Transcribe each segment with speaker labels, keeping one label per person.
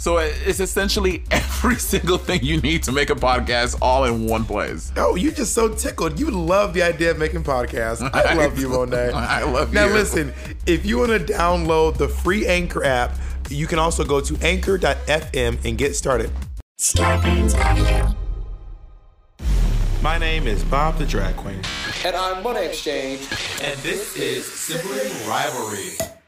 Speaker 1: So it's essentially every single thing you need to make a podcast all in one place.
Speaker 2: Oh, you're just so tickled. You love the idea of making podcasts. I love you, Monet.
Speaker 1: I love
Speaker 2: Now
Speaker 1: you.
Speaker 2: Now, listen, if you want to download the free Anchor app, you can also go to anchor.fm and get started. My name is Bob the Drag Queen.
Speaker 3: And I'm Monet X Change.
Speaker 2: And this is Sibling Rivalry.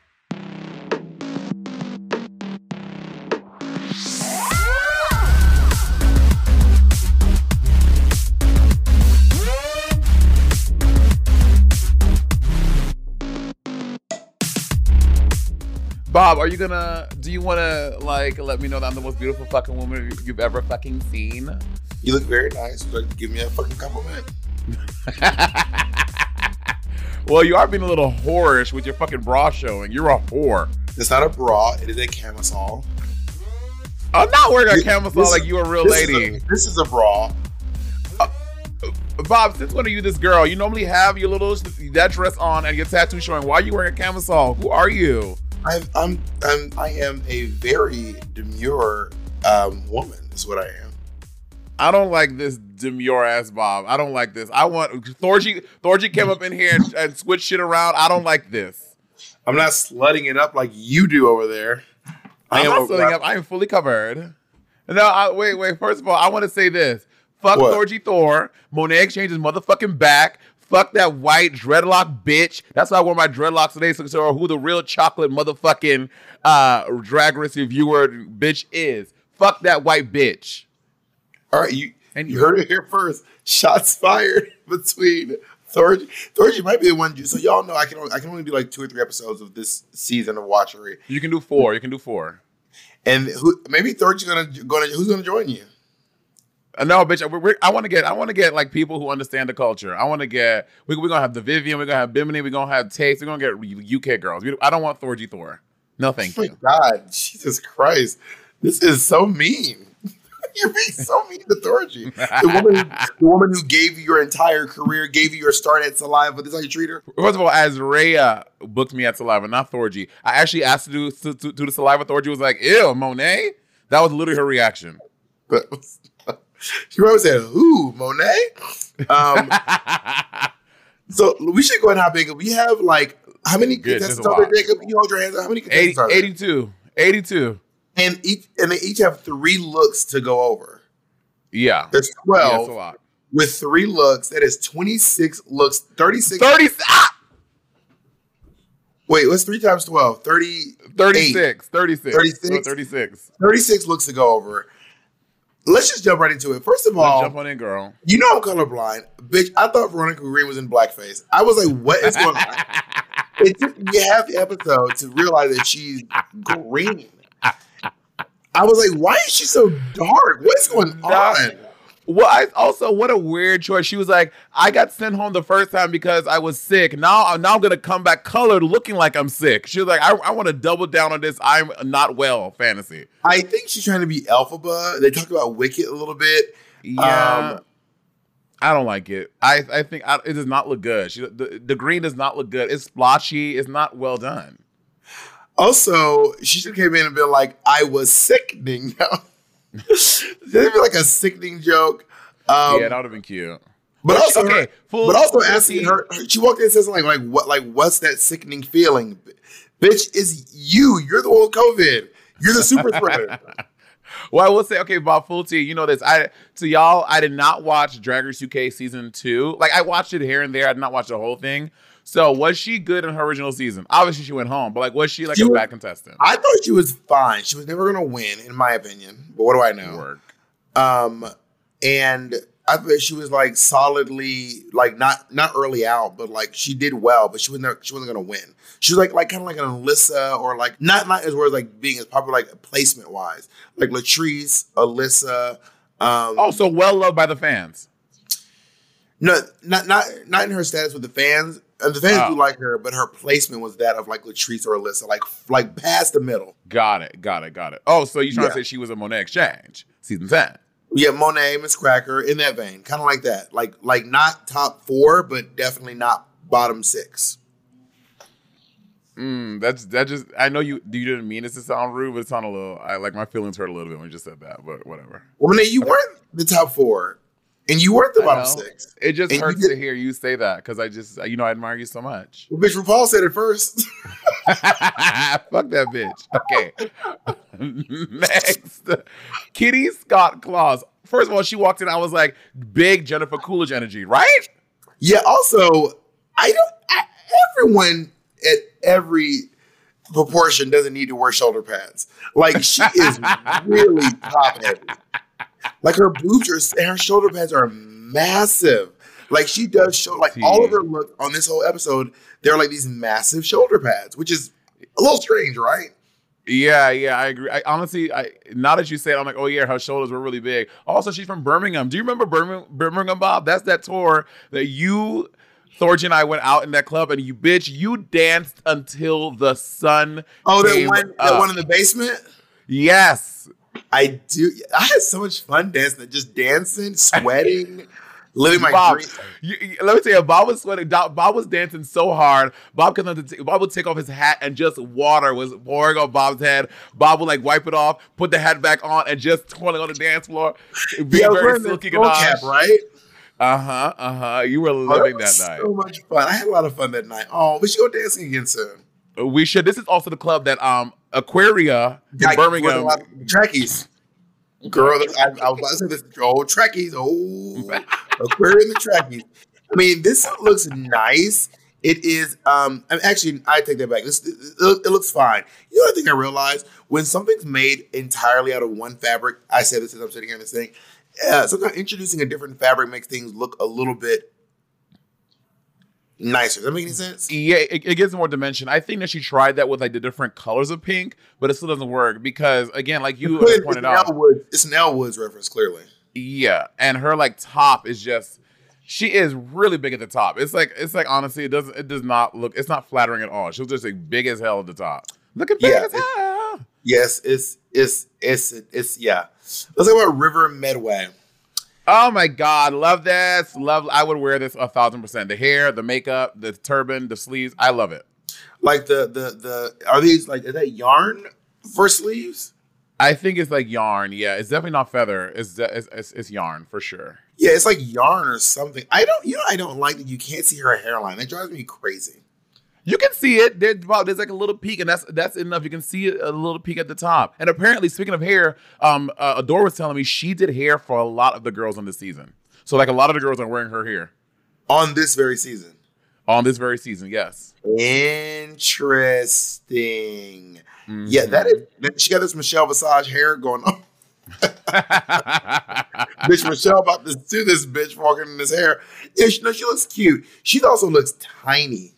Speaker 1: Bob, are you gonna? Do you want to like let me know that I'm the most beautiful fucking woman you- you've ever fucking seen?
Speaker 4: You look very nice. Would you like to give me a fucking compliment?
Speaker 1: Well, you are being a little whorish with your fucking bra showing. You're a whore.
Speaker 4: It's not a bra. It is a camisole.
Speaker 1: I'm not wearing a
Speaker 4: This-
Speaker 1: camisole
Speaker 4: this-
Speaker 1: like you a real
Speaker 4: this is a-
Speaker 1: lady.
Speaker 4: this is a bra.
Speaker 1: Uh, Bob, since when are you this girl? You normally have your little that dress on and your tattoo showing. Why are you wearing a camisole? Who are you?
Speaker 4: I'm, I'm, I'm, I am a very demure um, woman. Is what I am.
Speaker 1: I don't like this demure ass Bob. I don't like this. I want Thorgy. Thorgy came up in here and, and switched shit around. I don't like this.
Speaker 4: I'm not slutting it up like you do over there. I
Speaker 1: I'm
Speaker 4: am.
Speaker 1: filling up. I am fully covered. No, I, wait, wait. First of all, I want to say this. Fuck
Speaker 4: What?
Speaker 1: Thorgy Thor. Monet X Change is motherfucking back. Fuck that white dreadlock bitch. That's why I wore my dreadlocks today, so who the real chocolate motherfucking uh, drag race reviewer bitch is. Fuck that white bitch.
Speaker 4: All right, you
Speaker 1: And
Speaker 4: you
Speaker 1: you-
Speaker 4: heard it here first. Shots fired between Thorgy. Thorgy might be the one. So y'all know I can only, I can only do like two or three episodes of this season of Watchery.
Speaker 1: You can do four. You can do four.
Speaker 4: And who maybe Thorgy's gonna gonna who's gonna join you?
Speaker 1: Uh, No, bitch. We're, we're, I want to get. I want to get like people who understand the culture. I want to get. We, we're gonna have the Vivienne. We're gonna have Bimini. We're gonna have Tayce. We're gonna get UK girls. We, I don't want Thorgy Thor. No, thank
Speaker 4: Oh
Speaker 1: you.
Speaker 4: my God, Jesus Christ, this is so mean. You're being so mean to Thorgy. The woman, the woman who gave you your entire career, gave you your start at Saliva. This is how you treat her.
Speaker 1: First of all, as Rhea booked me at Saliva, not Thorgy. I actually asked to do to, to, do the Saliva. Thorgy was like, "Ew, Monet." That was literally her reaction.
Speaker 4: But she probably said, "Who, Monet?" Um, so we should go and hop in. We have like how many
Speaker 1: Good,
Speaker 4: contestants are there. Jacob? You hold your hands? up? How many
Speaker 1: 80,
Speaker 4: are there?
Speaker 1: 82. 82.
Speaker 4: And each and they each have three looks to go over.
Speaker 1: Yeah.
Speaker 4: There's
Speaker 1: Yeah,
Speaker 4: twelve
Speaker 1: that's a lot.
Speaker 4: with three looks. That is twenty six looks. Thirty six.
Speaker 1: 30, ah,
Speaker 4: Wait, what's three times 12? 30,
Speaker 1: 36. 36.
Speaker 4: 36?
Speaker 1: 36.
Speaker 4: 36 looks to go over. Let's just jump right into it. First of
Speaker 1: Let's
Speaker 4: all,
Speaker 1: jump on in, girl.
Speaker 4: you know I'm colorblind. Bitch, I thought Veronica Green was in blackface. I was like, what is going on? it took me half the episode to realize that she's green. I was like, why is she so dark? What's going on?
Speaker 1: Well, I also what a weird choice. She was like, I got sent home the first time because I was sick. Now, now I'm gonna come back colored, looking like I'm sick. She was like, I, I want to double down on this. I'm not well fantasy.
Speaker 4: I think she's trying to be Elphaba. They talk about Wicked a little bit.
Speaker 1: Yeah,
Speaker 4: Um,
Speaker 1: I don't like it. I I think I, it does not look good. She, the, the green does not look good. It's splotchy. It's not well done.
Speaker 4: Also, she should came in and been like, I was sickening. That'd be like a sickening joke. Um,
Speaker 1: yeah, that would have been cute.
Speaker 4: but
Speaker 1: But
Speaker 4: also,
Speaker 1: okay, full-
Speaker 4: but also
Speaker 1: full
Speaker 4: asking
Speaker 1: tea.
Speaker 4: her, she walked in and said something like, like, what, like, what's that sickening feeling? Bitch, is you. You're the one with COVID. You're the super spreader.
Speaker 1: Well, I will say, okay, Bob Full T, you know this. I to y'all, I did not watch Drag Race UK season two. Like I watched it here and there. I did not watch the whole thing. So was she good in her original season? Obviously, she went home, but like, was she like
Speaker 4: She
Speaker 1: a
Speaker 4: was-
Speaker 1: bad contestant?
Speaker 4: I thought she was fine. She was never going to win, in my opinion. But what do I know?
Speaker 1: Work.
Speaker 4: Um, and I thought she was like solidly like not not early out, but like she did well, but she was never she wasn't gonna win. She was like like kind of like an Alyssa or like not not as well as like being as popular like placement wise, like Latrice, Alyssa. Um,
Speaker 1: Oh, so well loved by the fans.
Speaker 4: no, not not not in her status with the fans. And the fans
Speaker 1: Oh.
Speaker 4: do like her, but her placement was that of like Latrice or Alyssa, like like past the middle.
Speaker 1: Got it. Got it. Got it. Oh, so you trying
Speaker 4: Yeah.
Speaker 1: to say she was a Monet X Change season ten?
Speaker 4: Yeah, Monet, Miz Cracker, in that vein, kind of like that. Like like not top four, but definitely not bottom six.
Speaker 1: Mm, that's that just. I know you. You didn't mean it to sound rude, but it sounded a little. I like my feelings hurt a little bit when you just said that. But whatever.
Speaker 4: Well, Monet, you weren't the top four, and you weren't the bottom six.
Speaker 1: It just hurts
Speaker 4: did-
Speaker 1: to hear you say that because I just, you know, I admire you so much.
Speaker 4: Well, bitch, RuPaul said it first.
Speaker 1: Fuck that bitch. Okay. Next, Kitty Scott Claus. First of all, she walked in. I was like, big Jennifer Coolidge energy, right?
Speaker 4: yeah. Also, I don't. I, everyone at every proportion doesn't need to wear shoulder pads. Like she is really top heavy. Like her boobs are, her shoulder pads are massive. Like she does show, like all of her look on this whole episode, they're like these massive shoulder pads, which is a little strange, right?
Speaker 1: Yeah, yeah, I agree. I honestly, I now that you say it, I'm like, oh yeah, her shoulders were really big. Also, she's from Birmingham. Do you remember Birmingham, Birmingham Bob? That's that tour that you, Thorgy, and I went out in that club, and you bitch, you danced until the sun.
Speaker 4: Oh, that one, that one in the basement.
Speaker 1: Yes,
Speaker 4: I do. I had so much fun dancing, just dancing, sweating, living my
Speaker 1: Bob. You, you- let me tell you, Bob was sweating. Bob was dancing so hard. Bob could. Bob would take off his hat, and just water was pouring on Bob's head. Bob would like wipe it off, put the hat back on, and just twirling on the dance floor. Being
Speaker 4: Yeah,
Speaker 1: very silky ganache.
Speaker 4: cap, right?
Speaker 1: Uh huh. Uh huh. You were
Speaker 4: Oh,
Speaker 1: living
Speaker 4: was
Speaker 1: that night.
Speaker 4: So much fun. I had a lot of fun that night. Oh, we should go dancing again soon.
Speaker 1: We should. This is also the club that um Aquaria in Birmingham.
Speaker 4: with a lot of Trekkies. Girl, I, I was about to say this. Oh, Trekkies. Oh, Aquarium the Trekkies. I mean, this looks nice. It is. Um, I mean, actually, I take that back. This it, it looks fine. You know, I think I realized when something's made entirely out of one fabric. I said this as I'm sitting here and saying. Yeah, sometimes introducing a different fabric makes things look a little bit nicer. Does that make any sense?
Speaker 1: Yeah, it, it gives more dimension. I think that she tried that with like the different colors of pink, but it still doesn't work because again, like you
Speaker 4: It's
Speaker 1: pointed out,
Speaker 4: Elle Woods. It's an Elle Woods reference, clearly.
Speaker 1: Yeah, and her like top is just she is really big at the top. It's like it's like honestly, it doesn't it does not look it's not flattering at all. She was just like big as hell at the top. Looking big
Speaker 4: Yeah,
Speaker 1: as hell.
Speaker 4: Yes, it's it's it's it's yeah. Let's talk about River Medway.
Speaker 1: Oh my god, love this. Love I would wear this a thousand percent. The hair, the makeup, the turban, the sleeves. I love it.
Speaker 4: Like the the the are these like is that yarn for sleeves?
Speaker 1: I think it's like yarn. Yeah, it's definitely not feather. It's it's, it's, it's yarn for sure.
Speaker 4: Yeah, it's like yarn or something. I don't you know I don't like that you can't see her hairline. That drives me crazy.
Speaker 1: You can see it. There, wow, there's like a little peak, and that's that's enough. You can see a little peak at the top. And apparently, speaking of hair, um, uh, Adore was telling me she did hair for a lot of the girls on this season. So like a lot of the girls are wearing her hair
Speaker 4: On this very season.
Speaker 1: on this very season. Yes.
Speaker 4: Interesting. Yeah, that is she got this Michelle Visage hair going on. bitch, Michelle about to do this bitch walking in this hair. Yeah, she, no, she looks cute. She also looks tiny.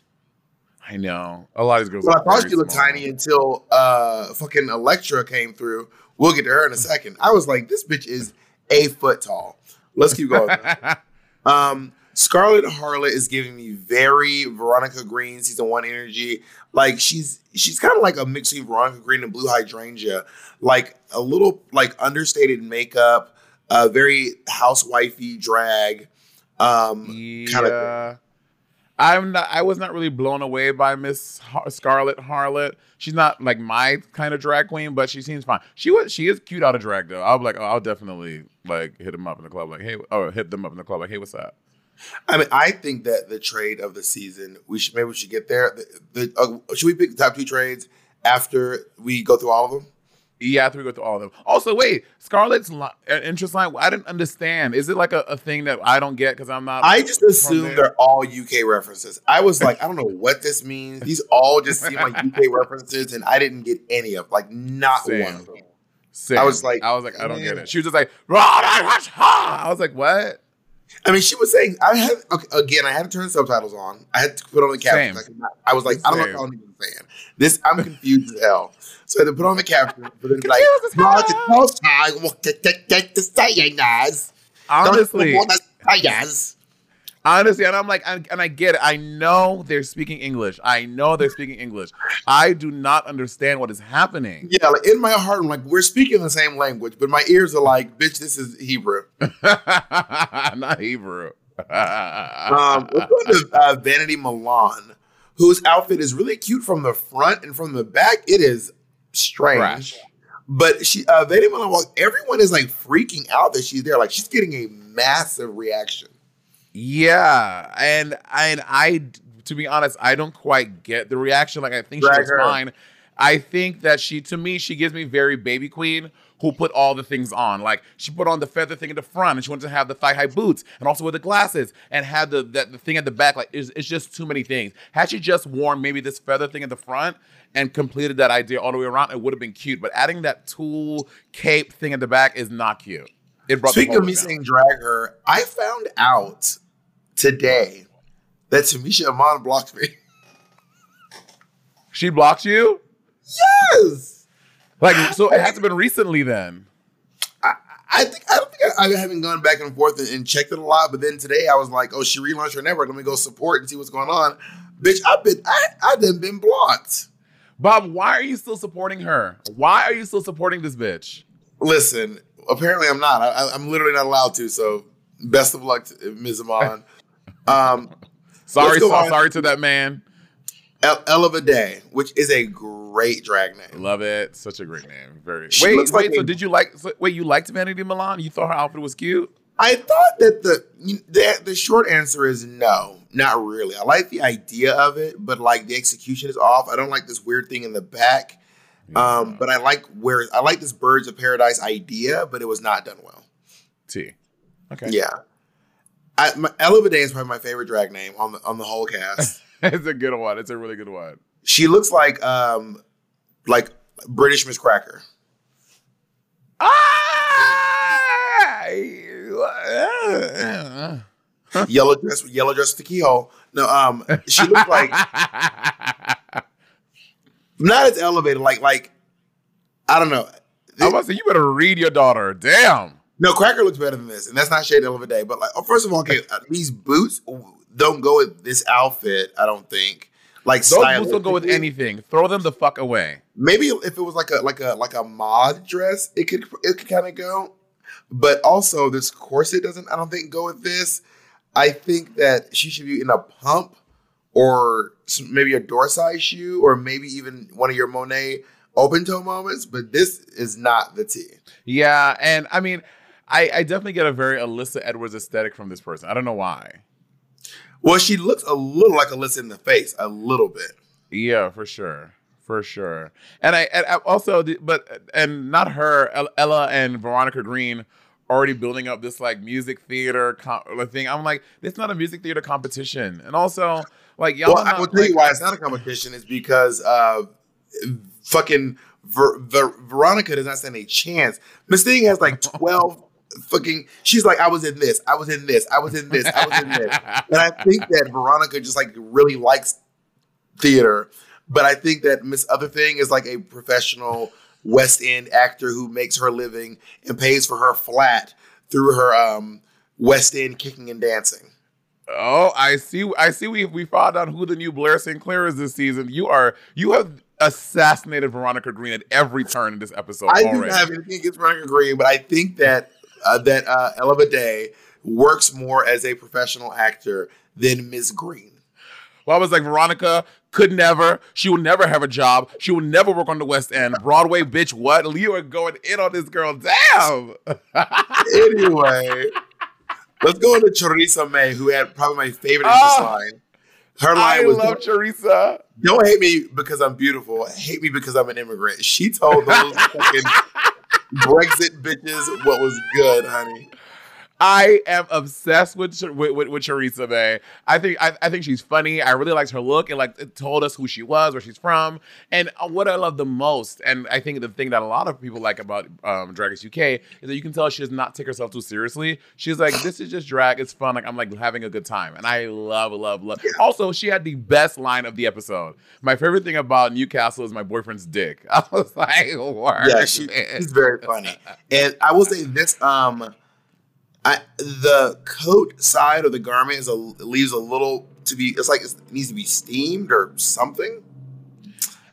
Speaker 1: I know a lot of these girls.
Speaker 4: Well, I thought she looked
Speaker 1: small.
Speaker 4: tiny until uh fucking Elektra came through. We'll get to her in a second. I was like, this bitch is a foot tall. Let's keep going. um, Scarlett Harlot is giving me very Veronica Green season one energy. Like she's she's kind of like a mix between Veronica Green and Blue Hydrangea. Like a little like understated makeup, uh, very housewifey drag. Um, kind of
Speaker 1: yeah. I'm not. I was not really blown away by Miss Har- Scarlett Harlot. She's not like my kind of drag queen, but she seems fine. She was. She is cute out of drag though. I'll be like, oh, I'll definitely like hit them up in the club, like, hey, or hit them up in the club, like, hey, what's up?
Speaker 4: I mean, I think that the trade of the season, we should maybe we should get there. The, the, uh, should we pick the top two trades after we go through all of them?
Speaker 1: Yeah, we go through all of them. Also, wait, Scarlett's li- uh, interest line. I didn't understand. Is it like a, a thing that I don't get because I'm not?
Speaker 4: I just assume they're all UK references. I was like, I don't know what this means. These all just seem like UK references, and I didn't get any of like not
Speaker 1: Same.
Speaker 4: one of them.
Speaker 1: Same.
Speaker 4: I was like,
Speaker 1: I was like, I don't get it. She was just like, I was like, what?
Speaker 4: I mean, she was saying I had okay, again. I had to turn subtitles on. I had to put on the caption.
Speaker 1: Same.
Speaker 4: Like, I was like, I don't know
Speaker 1: Same.
Speaker 4: what I'm even saying. This I'm confused as hell. So I had to put on the caption, but then like.
Speaker 1: Honestly,
Speaker 4: Don't want the sayings."
Speaker 1: Honestly, and I'm like, and, and I get it. I know they're speaking English. I know they're speaking English. I do not understand what is happening.
Speaker 4: Yeah, like in my heart, I'm like, we're speaking the same language, but my ears are like, bitch, this is Hebrew.
Speaker 1: not Hebrew.
Speaker 4: Um, let's go to uh, Vanity Milan, whose outfit is really cute from the front and from the back. It is strange.
Speaker 1: Trash.
Speaker 4: But she, uh, Vanity Milan, well, everyone is like freaking out that she's there. Like she's getting a massive reaction.
Speaker 1: Yeah, and and I, to be honest, I don't quite get the reaction. Like I think she
Speaker 4: Drag
Speaker 1: looks
Speaker 4: her.
Speaker 1: fine. I think that she, to me, she gives me very baby queen who put all the things on. Like she put on the feather thing in the front, and she wanted to have the thigh high boots, and also with the glasses, and had the that the thing at the back. Like it's, it's just too many things. Had she just worn maybe this feather thing at the front and completed that idea all the way around, it would have been cute. But adding that tulle cape thing at the back is not cute. It brought
Speaker 4: Speaking of me
Speaker 1: down.
Speaker 4: saying drag her, I found out today that Tamisha Iman blocked me.
Speaker 1: she blocked you.
Speaker 4: yes.
Speaker 1: Like so, it has to been recently then.
Speaker 4: I think I don't think I, I haven't gone back and forth and, and checked it a lot, but then today I was like, "Oh, she relaunched her network. Let me go support and see what's going on." Bitch, I've been I I done been blocked.
Speaker 1: Bob, why are you still supporting her? Why are you still supporting this bitch?
Speaker 4: Listen, apparently I'm not. I, I- I'm literally not allowed to. So, best of luck, to Ms. Iman. Um,
Speaker 1: Sorry, so, sorry to that man.
Speaker 4: El- of a Day, which is a great drag name.
Speaker 1: Love it. Such a great name. Very.
Speaker 4: She
Speaker 1: wait, wait.
Speaker 4: like
Speaker 1: so
Speaker 4: a-
Speaker 1: did you like? So, wait, you liked Vanity Milan? You thought her outfit was cute?
Speaker 4: I thought that the, the the short answer is no, not really. I like the idea of it, but like the execution is off. I don't like this weird thing in the back. Um, but I like where I like this Birds of Paradise idea, but it was not done well.
Speaker 1: T. Okay.
Speaker 4: Yeah. I, my, Ella is probably my favorite drag name on the on the whole cast.
Speaker 1: it's a good one. It's a really good one.
Speaker 4: she looks like um like British Miz Cracker.
Speaker 1: Ah!
Speaker 4: yellow dress, yellow dress with the keyhole. No, um, she looks like not as elevated, like like I don't know.
Speaker 1: I was say you better read your daughter. Damn.
Speaker 4: No, Cracker looks better than this, and that's not shade of a day. But like, oh, first of all, okay, uh, these boots don't go with this outfit. I don't think. Like
Speaker 1: Those boots don't go with anything. Throw them the fuck away.
Speaker 4: Maybe if it was like a like a like a mod dress, it could it could kind of go. But also, this corset doesn't. I don't think go with this. I think that she should be in a pump or maybe a door size shoe or maybe even one of your Monet open toe moments. But this is not the tea.
Speaker 1: Yeah, and I mean, I, I definitely get a very Alyssa Edwards aesthetic from this person. I don't know why.
Speaker 4: Well, she looks a little like Alyssa in the face, a little bit.
Speaker 1: Yeah, for sure, for sure. And I, and I also, but and not her, Ella and Veronica Green already building up this like music theater com- thing. I'm like, it's not a music theater competition. And also, like y'all,
Speaker 4: Well, I will tell
Speaker 1: like-
Speaker 4: you why it's not a competition is because uh, fucking Ver- Ver- Veronica does not stand a chance. Miss Thing has like twelve fucking. She's like, I was in this, I was in this, I was in this, I was in this, and I think that Veronica just like really likes theater, but I think that Miss Other Thing is like a professional West End actor who makes her living and pays for her flat through her um, West End kicking and dancing.
Speaker 1: Oh, I see. I see. We we found out who the new Blair St. Clair is this season. You are you have assassinated Veronica Green at every turn in this episode
Speaker 4: I
Speaker 1: already.
Speaker 4: do have anything against Veronica Green, but I think that uh, that uh, Ella Day works more as a professional actor than Miss Green.
Speaker 1: Well, I was like, Veronica could never. She will never have a job. She will never work on the West End. Broadway, bitch. What? You are going in on this girl. Damn.
Speaker 4: Anyway, let's go into Choriza May, who had probably my favorite English line. Her
Speaker 1: I
Speaker 4: line was,
Speaker 1: love Teresa.
Speaker 4: "Don't hate me because I'm beautiful. Hate me because I'm an immigrant." She told those fucking Brexit bitches what was good, honey.
Speaker 1: I am obsessed with with, with, with Choriza May. I think I, I think she's funny. I really liked her look and like it told us who she was, where she's from, and uh, what I love the most. And I think the thing that a lot of people like about um, Drag Race UK is that you can tell she does not take herself too seriously. She's like, this is just drag. It's fun. Like I'm like having a good time, and I love, love, love. Also, she had the best line of the episode. My favorite thing about Newcastle is my boyfriend's dick. I was like, word,
Speaker 4: Yeah, she, she's very funny. And I will say this: um, I the coat side of the garment is a leaves a little to be. It's like it needs to be steamed or something.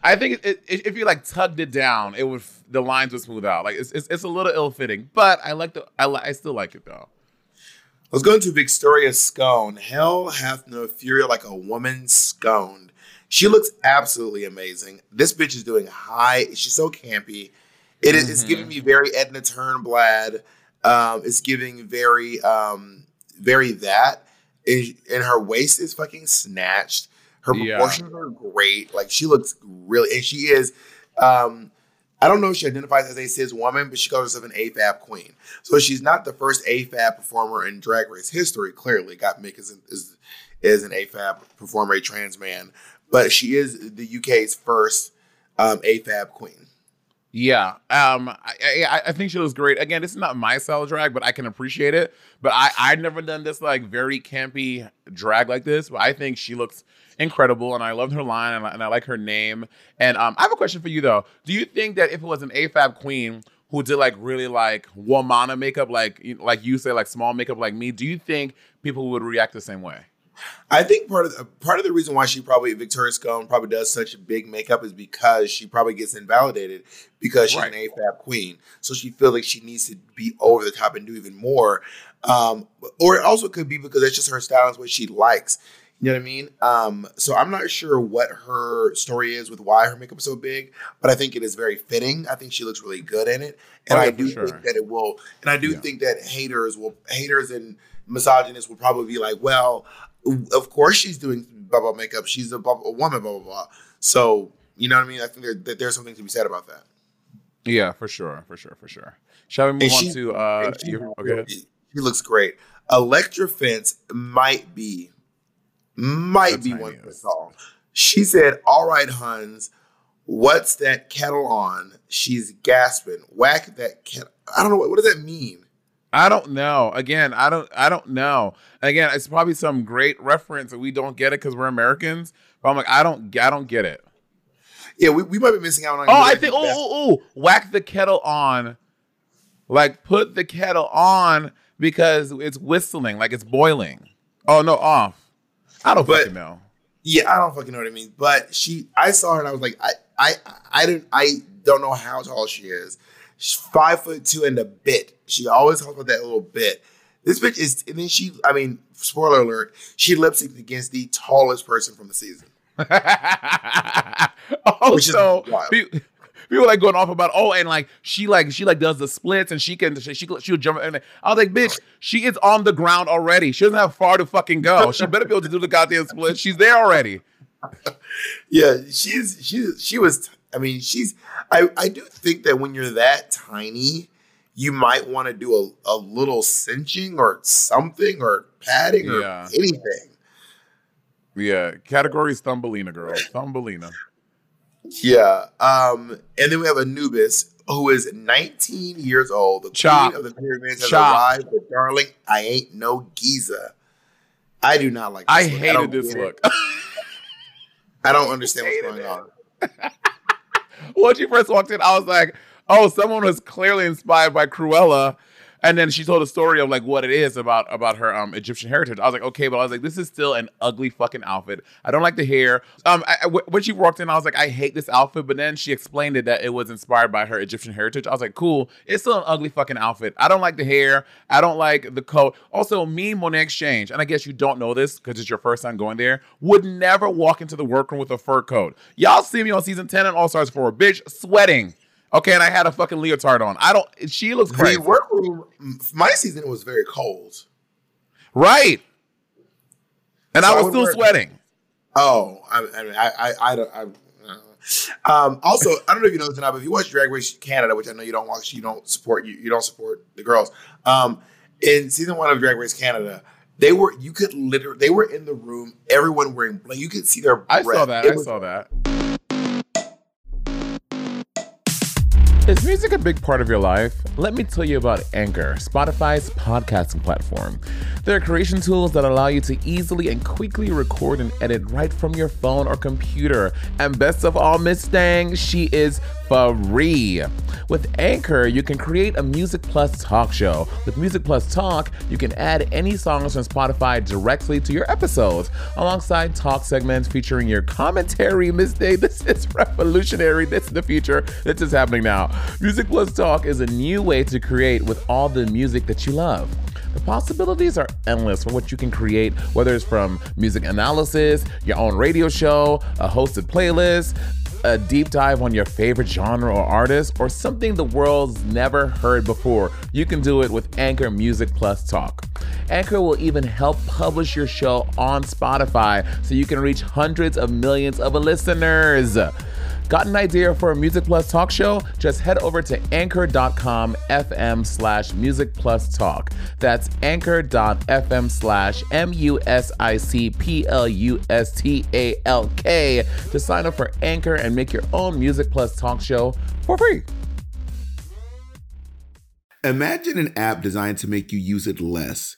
Speaker 1: I think it, it, if you like tugged it down, it would the lines would smooth out. Like it's it's, it's a little ill fitting, but I like the I li- I still like it though.
Speaker 4: Let's go into Victoria Scone. Hell hath no fury like a woman sconed. She looks absolutely amazing. This bitch is doing high. She's so campy. It is, It's giving mm-hmm. me very Edna Turnblad. Um, it's giving very, um, very that. And, and her waist is fucking snatched. Her
Speaker 1: Yeah.
Speaker 4: proportions are great. Like she looks really, and she is. Um, I don't know if she identifies as a cis woman, but she calls herself an AFAB queen. So she's not the first AFAB performer in Drag Race history. Clearly, Gottmik is, is is an AFAB performer, a trans man, but she is the UK's first um, AFAB queen.
Speaker 1: Yeah, um, I, I I think she looks great. Again, is not my style of drag, but I can appreciate it. But I I've never done this like very campy drag like this. But I think she looks incredible, and I loved her line, and I, and I like her name. And um, I have a question for you though. Do you think that if it was an AFAB queen who did like really like womana makeup, like like you say, like small makeup like me, do you think people would react the same way?
Speaker 4: I think part of the, part of the reason why she probably Victoria Scone probably does such a big makeup is because she probably gets invalidated because she's
Speaker 1: Right.
Speaker 4: an AFAB queen, so she feels like she needs to be over the top and do even more. Um, or it also could be because that's just her style and what she likes. You know what I mean? Um, so I'm not sure what her story is with why her makeup is so big, but I think it is very fitting. I think she looks really good in it, and
Speaker 1: Oh, yeah,
Speaker 4: I do
Speaker 1: sure.
Speaker 4: think that it will. And I do
Speaker 1: Yeah.
Speaker 4: think that haters will haters and misogynists will probably be like, well, of course she's doing blah blah makeup. She's a, blah, a woman, blah blah blah. So you know what I mean? I think there, that there's something to be said about that.
Speaker 1: Yeah, for sure, for sure, for sure. Shall we move
Speaker 4: And
Speaker 1: on
Speaker 4: she-
Speaker 1: to uh?
Speaker 4: She,
Speaker 1: your- okay.
Speaker 4: she looks great. Elektra Fence might be might
Speaker 1: The
Speaker 4: be one for song. She said, "All right, Huns, what's that kettle on?" She's gasping. Whack that kettle. I don't know what, what does that mean.
Speaker 1: I don't know. Again, I don't. I don't know. Again, it's probably some great reference, and we don't get it because we're Americans. But I'm like, I don't. I don't get it.
Speaker 4: Yeah, we, we might be missing out on.
Speaker 1: Oh, I think. Oh, oh, oh! Whack the kettle on. Like put the kettle on because it's whistling, like it's boiling. Oh no, off. I don't
Speaker 4: But-
Speaker 1: fucking know.
Speaker 4: Yeah, I don't fucking know what it means. But she, I saw her and I was like, I, I, I didn't, I don't know how tall she is. She's five foot two and a bit. She always talks about that little bit. This bitch is, and then she, I mean, spoiler alert, she lip synced against the tallest person from the season.
Speaker 1: oh,
Speaker 4: Which
Speaker 1: so
Speaker 4: wild.
Speaker 1: people like going off about oh, and like she like she like does the splits and she can she she she'll jump and I was like, bitch, she is on the ground already. She doesn't have far to fucking go. She better be able to do the goddamn split. She's there already.
Speaker 4: Yeah, she's, she's, she was, I mean, she's, I, I do think that when you're that tiny, you might want to do a, a little cinching or something or padding or
Speaker 1: Yeah.
Speaker 4: anything.
Speaker 1: Yeah, category is Thumbelina, girl. Thumbelina.
Speaker 4: Yeah. Um, and then we have Anubis, who is 19 years old. The
Speaker 1: Chop.
Speaker 4: queen of the pyramids has
Speaker 1: Chop.
Speaker 4: arrived, but darling, I ain't no Giza. I do not like this
Speaker 1: I
Speaker 4: look.
Speaker 1: hated
Speaker 4: don't
Speaker 1: this look.
Speaker 4: I don't understand what's going
Speaker 1: it.
Speaker 4: on.
Speaker 1: when you first walked in, I was like, oh, someone was clearly inspired by Cruella. And then she told a story of like what it is about about her um Egyptian heritage. I was like, okay, but I was like, this is still an ugly fucking outfit. I don't like the hair. Um, I, I- when she walked in, I was like, I hate this outfit. But then she explained it that it was inspired by her Egyptian heritage. I was like, cool. It's still an ugly fucking outfit. I don't like the hair. I don't like the coat. Also, me, Monet X Change, and I guess you don't know this because it's your first time going there, would never walk into the workroom with a fur coat. Y'all see me on season 10 and All Stars 4, bitch, sweating. Okay, and I had a fucking leotard on. I don't, she looks crazy.
Speaker 4: The workroom, my season was very cold.
Speaker 1: Right. And
Speaker 4: So
Speaker 1: I was still
Speaker 4: wear-
Speaker 1: sweating.
Speaker 4: Oh, I, I mean, I, I, I don't. I, uh. um, also, I don't know if you know this or not, but if you watch Drag Race Canada, which I know you don't watch, you don't support, you, you don't support the girls. Um,
Speaker 5: in season one of Drag Race Canada, they were you could literally they were in the room, everyone wearing like you could see their.
Speaker 1: I saw that.
Speaker 5: It
Speaker 1: I
Speaker 5: was-
Speaker 1: saw that. Is music a big part of your life? Let me tell you about Anchor, Spotify's podcasting platform. There are creation tools that allow you to easily and quickly record and edit right from your phone or computer. And best of all, Miss Stang, she is free. With Anchor, you can create a Music Plus talk show. With Music Plus Talk, you can add any songs from Spotify directly to your episodes, alongside talk segments featuring your commentary. Miss Day, this is revolutionary. This is the future. This is happening now. Music Plus Talk is a new way to create with all the music that you love. The possibilities are endless for what you can create, whether it's from music analysis, your own radio show, a hosted playlist, a deep dive on your favorite genre or artist, or something the world's never heard before. You can do it with Anchor Music Plus Talk. Anchor will even help publish your show on Spotify so you can reach hundreds of millions of listeners. Got an idea for a Music Plus talk show? Just head over to anchor.com FM slash music plus talk. That's anchor.fm slash M U S I C P L U S T A L K to sign up for Anchor and make your own Music Plus talk show for free.
Speaker 4: Imagine an app designed to make you use it less.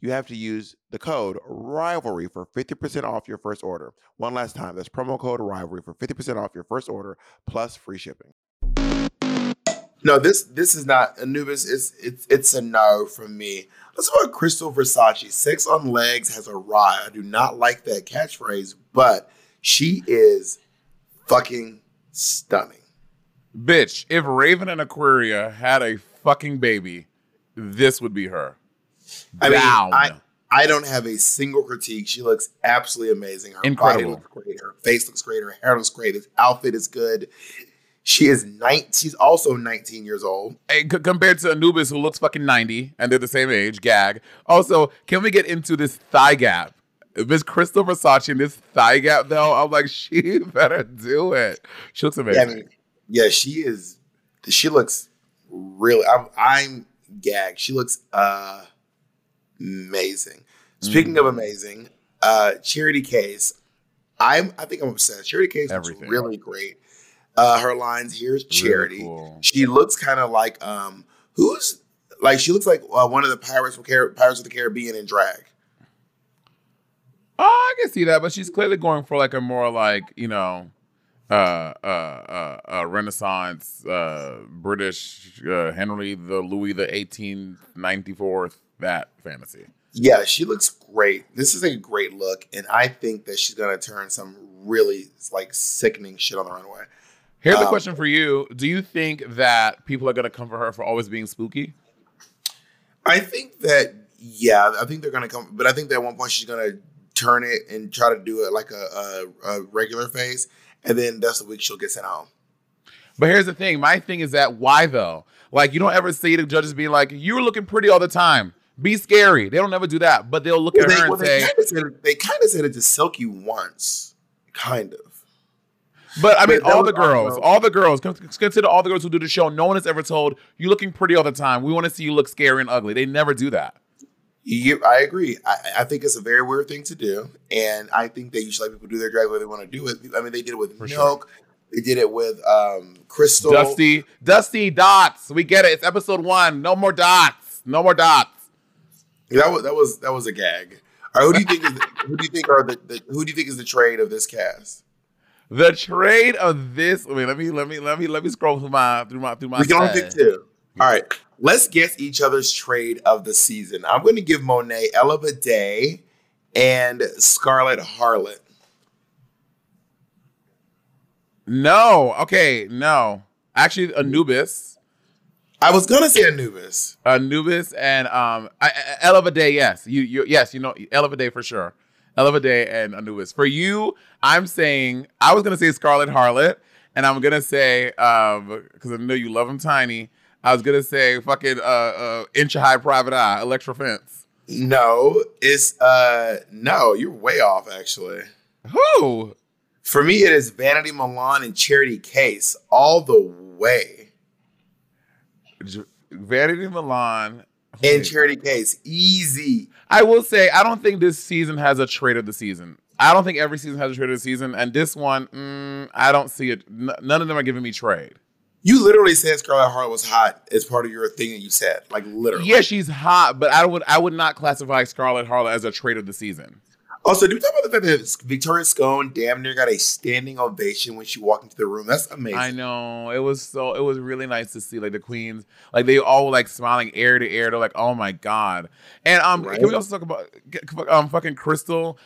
Speaker 4: you have to use the code rivalry for 50% off your first order. One last time, that's promo code rivalry for 50% off your first order plus free shipping.
Speaker 5: No, this this is not Anubis. It's it's it's a no from me. Let's talk about Crystal Versace. Sex on legs has arrived. I do not like that catchphrase, but she is fucking stunning.
Speaker 1: Bitch, if Raven and Aquaria had a fucking baby, this would be her.
Speaker 5: I mean,
Speaker 1: Down.
Speaker 5: I I don't have a single critique. She looks absolutely amazing. Her
Speaker 1: Incredible.
Speaker 5: body looks great. Her face looks great. Her hair looks great. This outfit is good. She is nine. She's also 19 years old.
Speaker 1: Hey, c- compared to Anubis, who looks fucking 90, and they're the same age, gag. Also, can we get into this thigh gap? Miss Crystal Versace in this thigh gap, though, I'm like, she better do it. She looks
Speaker 5: Yeah,
Speaker 1: amazing.
Speaker 5: I mean, yeah, she is. She looks really. I'm, I'm gagged. She looks uh, amazing. Speaking
Speaker 1: Mm.
Speaker 5: of amazing, uh, Charity Kase. I'm. I think I'm obsessed. Charity Kase
Speaker 1: Everything.
Speaker 5: was really great.
Speaker 4: Uh, her lines here's charity.
Speaker 1: cool.
Speaker 4: She looks kind of like um who's like she looks like uh, one of the pirates from Car- Pirates of the Caribbean in drag.
Speaker 1: Oh, I can see that, but she's clearly going for like a more like you know, uh, uh, uh, uh Renaissance, uh, British uh, Henry the Louis the eighteen ninety fourth that fantasy.
Speaker 4: Yeah, she looks great. This is a great look, and I think that she's gonna turn some really like sickening shit on the runway.
Speaker 1: Here's a
Speaker 4: Um,
Speaker 1: question for you: Do you think that people are gonna come for her for always being spooky?
Speaker 4: I think that yeah, I think they're gonna come, but I think that at one point she's gonna turn it and try to do it like a, a, a regular face, and then that's the week she'll get sent home.
Speaker 1: But here's the thing: my thing is that why though? Like you don't ever see the judges being like, "You're looking pretty all the time. Be scary." They don't ever do that, but they'll look at
Speaker 4: they,
Speaker 1: her
Speaker 4: well,
Speaker 1: and
Speaker 4: they
Speaker 1: say,
Speaker 4: kind of said they kind of said it to Silky once, kind of.
Speaker 1: But I mean, all the girls,
Speaker 4: also-
Speaker 1: all the girls, consider all the girls who do the show. No one has ever told you looking pretty all the time. We want to see you look scary and ugly. They never do that.
Speaker 4: You, I agree. I, I think it's a very weird thing to do, and I think that you should let people do their drag way they want to do it. I mean, they did it with
Speaker 1: For sure.
Speaker 4: Milk. They did it with um, Crystal.
Speaker 1: Dusty, Dusty dots. We get it. It's episode one. No more dots. No more dots.
Speaker 4: That was that was that was a gag. Right, who do you think is the, who do you think are the, the who do you think is the trade of this cast?
Speaker 1: The trade of this. Wait, let me let me let me let me scroll through my through my through my.
Speaker 4: We can only pick two. All right, let's guess each other's trade of the season. I'm going to give Monet Ella Day and Scarlett Harlot.
Speaker 1: No. Okay. No. Actually, Anubis.
Speaker 4: I was going to say Anubis.
Speaker 1: Anubis and um I, I, Ella Day, yes. You you yes, you know Ella Day for sure. Ella Day and Anubis. For you, I'm saying I was gonna say Scarlett Harlot, and I'm gonna say um because I know you love him tiny. I was gonna say fucking uh uh inch high private eye, Elektra Fence.
Speaker 4: No, it's uh no, you're way off actually.
Speaker 1: Who?
Speaker 4: For me, it is Vanity Milan and Charity Kase all the way.
Speaker 1: Vanity Milan.
Speaker 4: And Charity Kase, easy.
Speaker 1: I will say I don't think this season has a trade of the season. I don't think every season has a trade of the season, and this one, mm, I don't see it. N- none of them are giving me trade.
Speaker 4: You literally said Scarlett Harlot was hot as part of your thing that you said, like literally.
Speaker 1: Yeah, she's hot, but I would I would not classify Scarlett Harlot as a trade of the season.
Speaker 4: Also, do we talk about the fact that Victoria Scone damn near got a standing ovation when she walked into the room? That's amazing.
Speaker 1: I know it was so it was really nice to see like the queens like they all were like smiling ear to ear. They're like, oh my god. And um,
Speaker 4: Right.
Speaker 1: can we also talk about um fucking Crystal?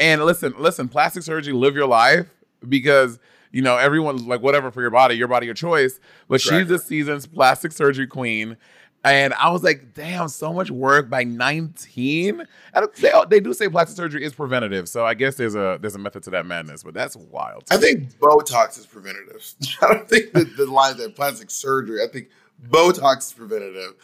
Speaker 1: And listen, listen, plastic surgery, live your life because you know everyone's like whatever for your body, your body, your choice. But she's this season's plastic surgery queen. And I was like, damn, so much work by 19. And they, they do say plastic surgery is preventative. So I guess there's a there's a method to that madness, but that's wild.
Speaker 4: I think Botox is preventative. I don't think that the line that plastic surgery. I think Botox is preventative.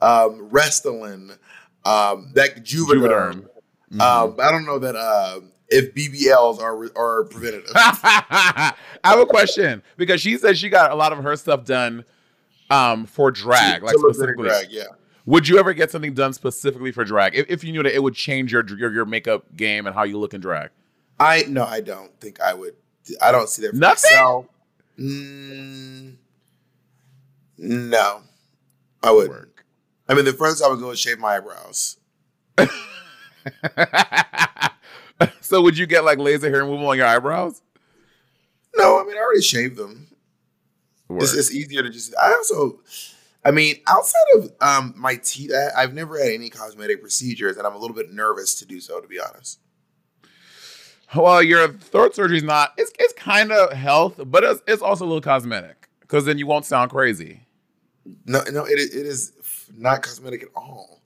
Speaker 4: Um, Restylane, um, that Juvederm.
Speaker 1: Juvederm.
Speaker 4: Um, I don't know that uh, if BBLs are are preventative.
Speaker 1: I have a question because she said she got a lot of her stuff done um, for drag, like
Speaker 4: to look good in
Speaker 1: specifically.
Speaker 4: drag, yeah.
Speaker 1: Would you ever get something done specifically for drag if, if you knew that it would change your, your your makeup game and how you look in drag?
Speaker 4: I no, I don't think I would. I don't see that for
Speaker 1: Nothing?
Speaker 4: myself. Mm, no, I wouldn't. I mean, the first time I would go and shave my eyebrows.
Speaker 1: so would you get like laser hair removal on your eyebrows?
Speaker 4: No, I mean I already shaved them. It's, it's easier to just. I also, I mean, outside of um my teeth, I, I've never had any cosmetic procedures, and I'm a little bit nervous to do so. To be honest,
Speaker 1: Well, your throat surgery is not. It's it's kind of health, but it's, it's also a little cosmetic because then you won't sound crazy.
Speaker 4: no, no, it is- it is not cosmetic at all.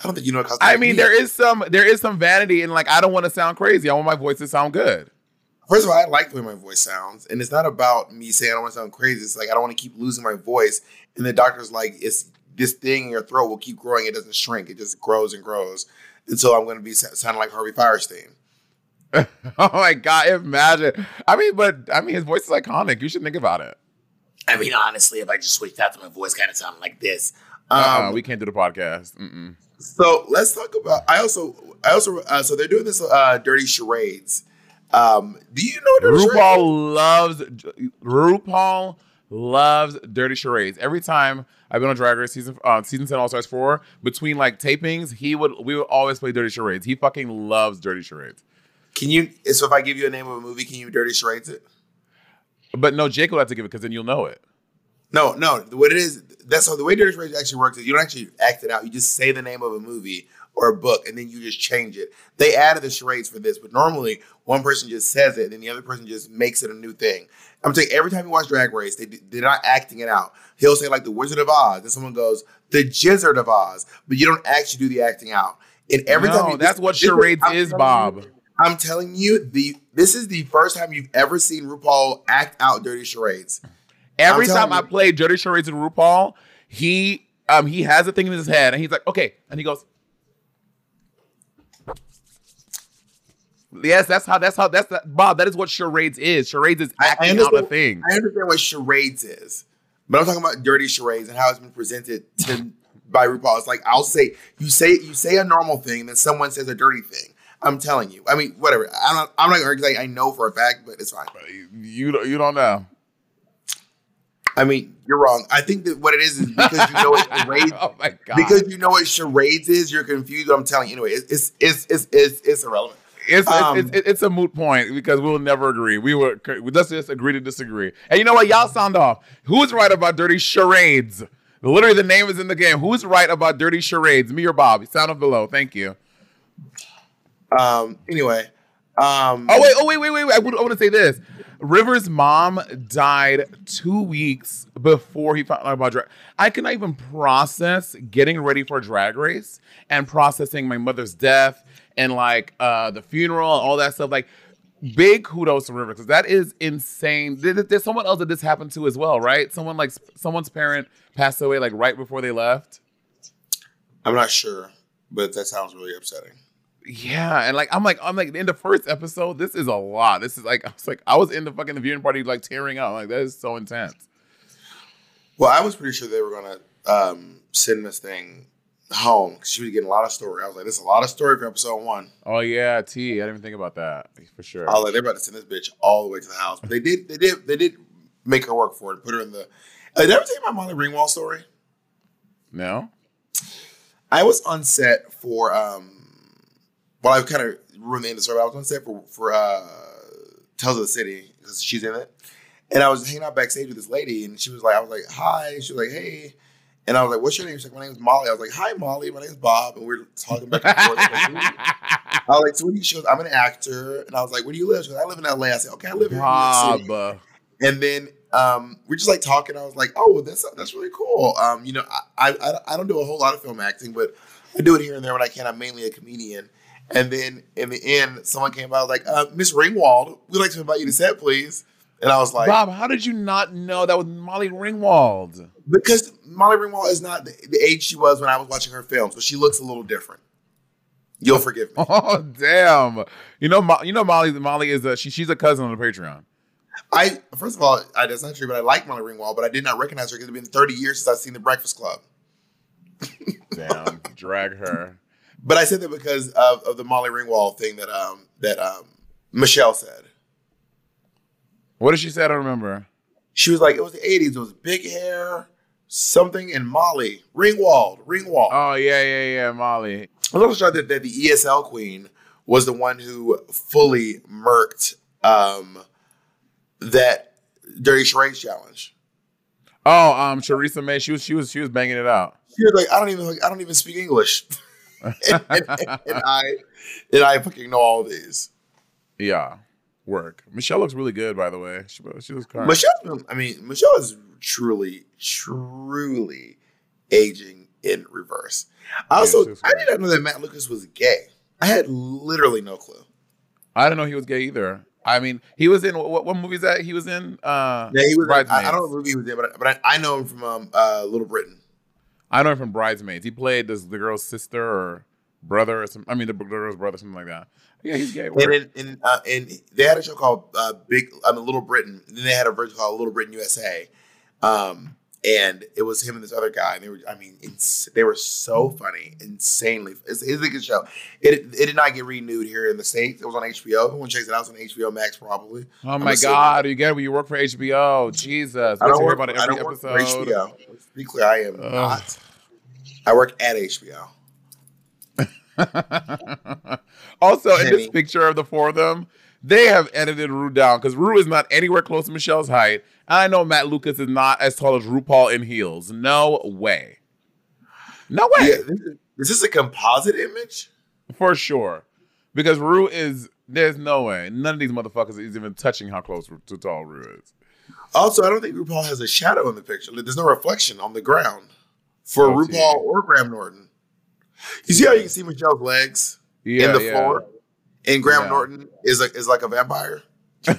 Speaker 4: I don't think you know what.
Speaker 1: I mean, there is some there is some vanity and like I don't want to sound crazy. I want my voice to sound good.
Speaker 4: First of all, I like the way my voice sounds, and it's not about me saying I don't want to sound crazy. It's like I don't want to keep losing my voice, and the doctor's like, "It's this thing in your throat will keep growing. It doesn't shrink. It just grows and grows." And so I'm going to be sounding like Harvey Fierstein.
Speaker 1: Oh my god, imagine. I mean, but I mean his voice is iconic. You should think about it.
Speaker 4: I mean, honestly, if I just switched out to my voice, kind of sound like this.
Speaker 1: Uh,
Speaker 4: Um,
Speaker 1: we can't do the podcast. Mm-mm.
Speaker 4: So let's talk about. I also, I also, uh, so they're doing this uh, dirty charades. Um, do you know what?
Speaker 1: RuPaul loves RuPaul loves dirty charades. Every time I've been on Drag Race season uh, season ten All Stars four, between like tapings, he would we would always play dirty charades. He fucking loves dirty charades.
Speaker 4: Can you? So if I give you a name of a movie, can you dirty charades it?
Speaker 1: But no, Jake will have to give it because then you'll know it.
Speaker 4: No, no. What it is, that's how the way dirty charades actually works. Is you don't actually act it out. You just say the name of a movie or a book, and then you just change it. They added the charades for this, but normally one person just says it, and then the other person just makes it a new thing. I'm saying every time you watch Drag Race, they they're not acting it out. He'll say like the Wizard of Oz, and someone goes the Jizzard of Oz, but you don't actually do the acting out. And every
Speaker 1: no,
Speaker 4: time you,
Speaker 1: that's what
Speaker 4: this is-
Speaker 1: charades
Speaker 4: I'm
Speaker 1: is, Bob.
Speaker 4: you- I'm telling you, the this is the first time you've ever seen RuPaul act out dirty charades.
Speaker 1: Every time
Speaker 4: telling
Speaker 1: I play dirty charades with RuPaul, he um he has a thing in his head, and he's like, okay, and he goes. Yes, that's how. That's how. That's that, Bob. That is what charades is. Charades is acting out a thing.
Speaker 4: I understand what charades is, but I'm talking about dirty charades and how it's been presented to by RuPaul. It's like I'll say you say you say a normal thing, and then someone says a dirty thing. I'm telling you. I mean, whatever. I'm not. I'm not going to I know for a fact, but it's fine.
Speaker 1: You don't- you don't know.
Speaker 4: I mean, you're wrong. I think that what it is is because you know what charades.
Speaker 1: oh my god.
Speaker 4: Because you know what charades is, you're confused. I'm telling you anyway. It's it's it's it's, it's irrelevant.
Speaker 1: It's,
Speaker 4: Um,
Speaker 1: it's, it's, it's a moot point because we'll never agree. We were let's just agree to disagree. And you know what? Y'all sound off. Who's right about dirty charades? Literally, the name is in the game. Who's right about dirty charades? Me or Bob? Sound off below. Thank you.
Speaker 4: Um. Anyway. Um.
Speaker 1: Oh wait, oh wait, wait, wait, wait. I, want to say this. River's mom died two weeks before he found out about drag. I cannot even process getting ready for a drag race and processing my mother's death and like uh the funeral and all that stuff. Like, big kudos to River because that is insane. There- there's someone else that this happened to as well, right? Someone like someone's parent passed away like right before they left.
Speaker 4: I'm not sure, but that sounds really upsetting.
Speaker 1: Yeah, and like I'm like I'm like in the first episode, this is a lot. This is like I was like I was in the fucking viewing party like tearing up. Like that is so intense.
Speaker 4: Well, I was pretty sure they were gonna um, send this thing home because she was getting a lot of story. I was like, "This is a lot of story for episode one."
Speaker 1: Oh yeah, T. I didn't even think about that for sure.
Speaker 4: I was like, "They're about to send this bitch all the way to the house," but they did. They did. They did make her work for it. Put her in the. Did I ever tell you my Molly Ringwald story?
Speaker 1: No.
Speaker 4: I was on set for. um Well, I kind of ruined the end of the story. But I was on set for for uh Tales of the City because she's in it, and I was hanging out backstage with this lady, and she was like, "I was like, hi." She was like, "Hey." And I was like, "What's your name?" She's like, "My name is Molly." I was like, "Hi, Molly. My name is Bob." And we are talking back and forth. I was like, "So what do you?" She goes, "I'm an actor." And I was like, "Where do you live?" She goes, "I live in LA." I said, "Okay, I live here." in New York City." And then um, we're just like talking. I was like, "Oh, that's that's really cool." Um, you know, I, I I don't do a whole lot of film acting, but I do it here and there when I can. I'm mainly a comedian. And then in the end, someone came by I was like, uh, "Miss Ringwald, we'd like to invite you to set, please." And I was like,
Speaker 1: Bob, how did you not know that was Molly Ringwald?
Speaker 4: "Because Molly Ringwald is not the, the age she was when I was watching her films, but she looks a little different." You'll forgive me.
Speaker 1: Oh damn! You know, Mo- you know, Molly. Molly is a she, she's a cousin on the Patreon.
Speaker 4: I first of all, I, that's not true, but I like Molly Ringwald, but I did not recognize her because it's been 30 years since I've seen The Breakfast Club.
Speaker 1: Damn, drag her.
Speaker 4: But I said that because of, of the Molly Ringwald thing that um that um Michelle said.
Speaker 1: What did she say? I don't remember.
Speaker 4: She was like, it was the 80s, it was big hair, something, in Molly. Ringwald, Ringwald.
Speaker 1: Oh yeah, yeah, yeah, Molly.
Speaker 4: I was also shocked that, that the ESL queen was the one who fully murked um that Dirty Charades challenge.
Speaker 1: Oh, um, Choriza May. She was she was she was banging it out.
Speaker 4: She was like, I don't even I don't even speak English. and, and- and I and I fucking know all these.
Speaker 1: Yeah, work. Michelle looks really good, by the way. She she was crying.
Speaker 4: Michelle, I mean, Michelle is truly, truly aging in reverse. Also,
Speaker 1: she was
Speaker 4: I did not know that Matt Lucas was gay. I had literally no clue.
Speaker 1: I didn't know he was gay either. I mean, he was in what, what movie is that? He was in. uh
Speaker 4: Yeah, he was. I, I don't know what movie he was in, but but I, I know him from um, uh, Little Britain.
Speaker 1: I know him from Bridesmaids. He played this the girl's sister or brother or some. I mean, the girl's brother, something like that. Yeah, he's gay.
Speaker 4: And in, uh, and they had a show called uh, Big. I mean, Little Britain. And then they had a version called Little Britain USA. Um, and it was him and this other guy. And they were, I mean, ins- they were so funny, insanely. It's, it's a good show. It it did not get renewed here in the states. It was on HBO. Everyone checks it out. It's on HBO Max, probably.
Speaker 1: Oh
Speaker 4: I'm
Speaker 1: my
Speaker 4: assuming.
Speaker 1: God, you get it you work for HBO. Jesus.
Speaker 4: I don't work,
Speaker 1: about it
Speaker 4: I don't work for. HBO. Let's be clear, I am
Speaker 1: Ugh.
Speaker 4: not. I work at HBO.
Speaker 1: also, in this picture of the four of them, they have edited Rue down because Rue is not anywhere close to Michelle's height. And I know Matt Lucas is not as tall as RuPaul in heels. No way. No way.
Speaker 4: Yeah, this is, is this a composite image?
Speaker 1: For sure. Because Rue is, there's no way. None of these motherfuckers is even touching how close to tall Rue is.
Speaker 4: Also, I don't think RuPaul has a shadow in the picture. There's no reflection on the ground for
Speaker 1: Oh,
Speaker 4: RuPaul or Graham Norton. You see how you can see Michelle's legs
Speaker 1: Yeah.
Speaker 4: in the
Speaker 1: yeah.
Speaker 4: floor, and Graham
Speaker 1: Yeah.
Speaker 4: Norton is like is like a vampire.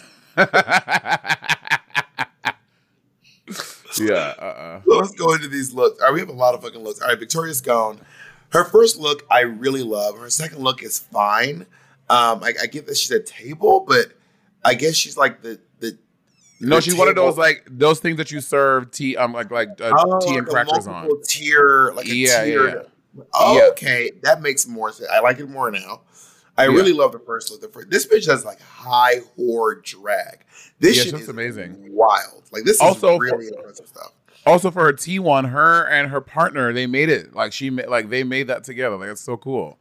Speaker 1: yeah. Uh-uh.
Speaker 4: So let's go into these looks. All right, we have a lot of fucking looks. All right, Victoria Scone. Her first look I really love. Her second look is fine. Um, I, I get that she's a table, but I guess she's like the the.
Speaker 1: No,
Speaker 4: the
Speaker 1: she's one of those like those things that you serve tea, um, like like uh,
Speaker 4: Oh,
Speaker 1: tea and
Speaker 4: like
Speaker 1: crackers on.
Speaker 4: Tier, like a
Speaker 1: Yeah,
Speaker 4: tier.
Speaker 1: yeah. Yeah.
Speaker 4: Okay, that makes more sense. I like it more now. I
Speaker 1: Yeah.
Speaker 4: really love the first look. The first, this bitch does like high whore drag. This
Speaker 1: Yeah,
Speaker 4: shit is
Speaker 1: amazing.
Speaker 4: wild. Like this is
Speaker 1: Also,
Speaker 4: really impressive stuff.
Speaker 1: Also for her T one, her and her partner, they made it like she made like they made that together. Like it's so cool.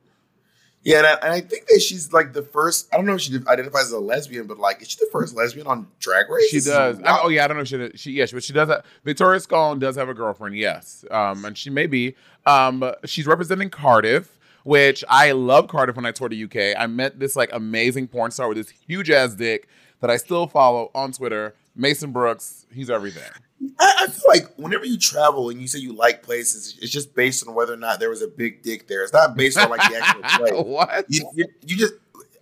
Speaker 4: Yeah, and I, and I think that she's like the first. I don't know if she identifies as a lesbian, but like, is she the first lesbian on Drag Race?
Speaker 1: She does. I oh yeah, I don't know if she she yes, but she does. Have, Victoria Scone does have a girlfriend. Yes, um, and she may be. Um, she's representing Cardiff, which I love Cardiff. When I toured the UK, I met this like amazing porn star with this huge ass dick that I still follow on Twitter. Mason Brooks, he's everything.
Speaker 4: I, I feel like whenever you travel and you say you like places, it's just based on whether or not there was a big dick there. It's not based on like the actual place.
Speaker 1: what?
Speaker 4: You, you, you just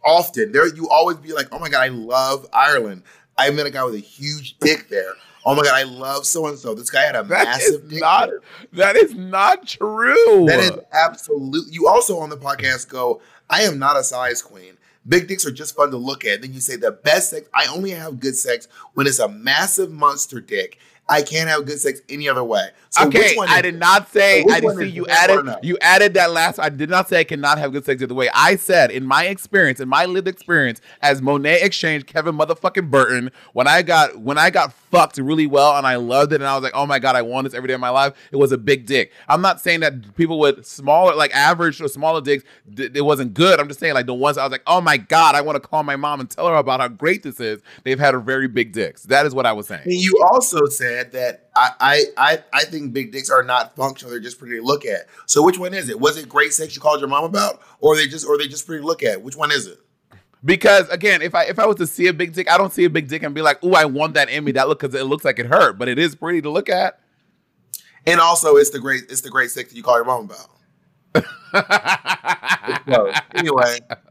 Speaker 4: often there you always be like, oh my god, I love Ireland. I met a guy with a huge dick there. Oh my god, I love so and so. This guy had a
Speaker 1: That
Speaker 4: massive
Speaker 1: is
Speaker 4: dick.
Speaker 1: not.
Speaker 4: there.
Speaker 1: That is not true.
Speaker 4: That is absolute. You also on the podcast go, I am not a size queen. Big dicks are just fun to look at. Then you say the best sex. I only have good sex when it's a massive monster dick. I can't have good sex any other way. So
Speaker 1: okay, I did
Speaker 4: it?
Speaker 1: not say.
Speaker 4: Which
Speaker 1: I did
Speaker 4: one
Speaker 1: see you
Speaker 4: it? Yes or
Speaker 1: added. You added that last. I did not say I cannot have good sex the way. I said in my experience, in my lived experience as Monet X Change, Kevin motherfucking Burton, when I got when I got fucked really well and I loved it and I was like, oh my god, I want this every day of my life. It was a big dick. I'm not saying that people with smaller, like average or smaller dicks, th- it wasn't good. I'm just saying like the ones I was like, oh my god, I want to call my mom and tell her about how great this is. They've had a very big dicks. That is what I was saying.
Speaker 4: And you also said that I, I I think big dicks are not functional; they're just pretty to look at. So which one is it? Was it great sex you called your mom about, or they just or they just pretty to look at? Which one is it?
Speaker 1: Because again, if I if I was to see a big dick, I don't see a big dick and be like, "Ooh, I want that in me." That look because it looks like it hurt, but it is pretty to look at.
Speaker 4: And also, it's the great it's the great sex that you call your mom about. So, anyway,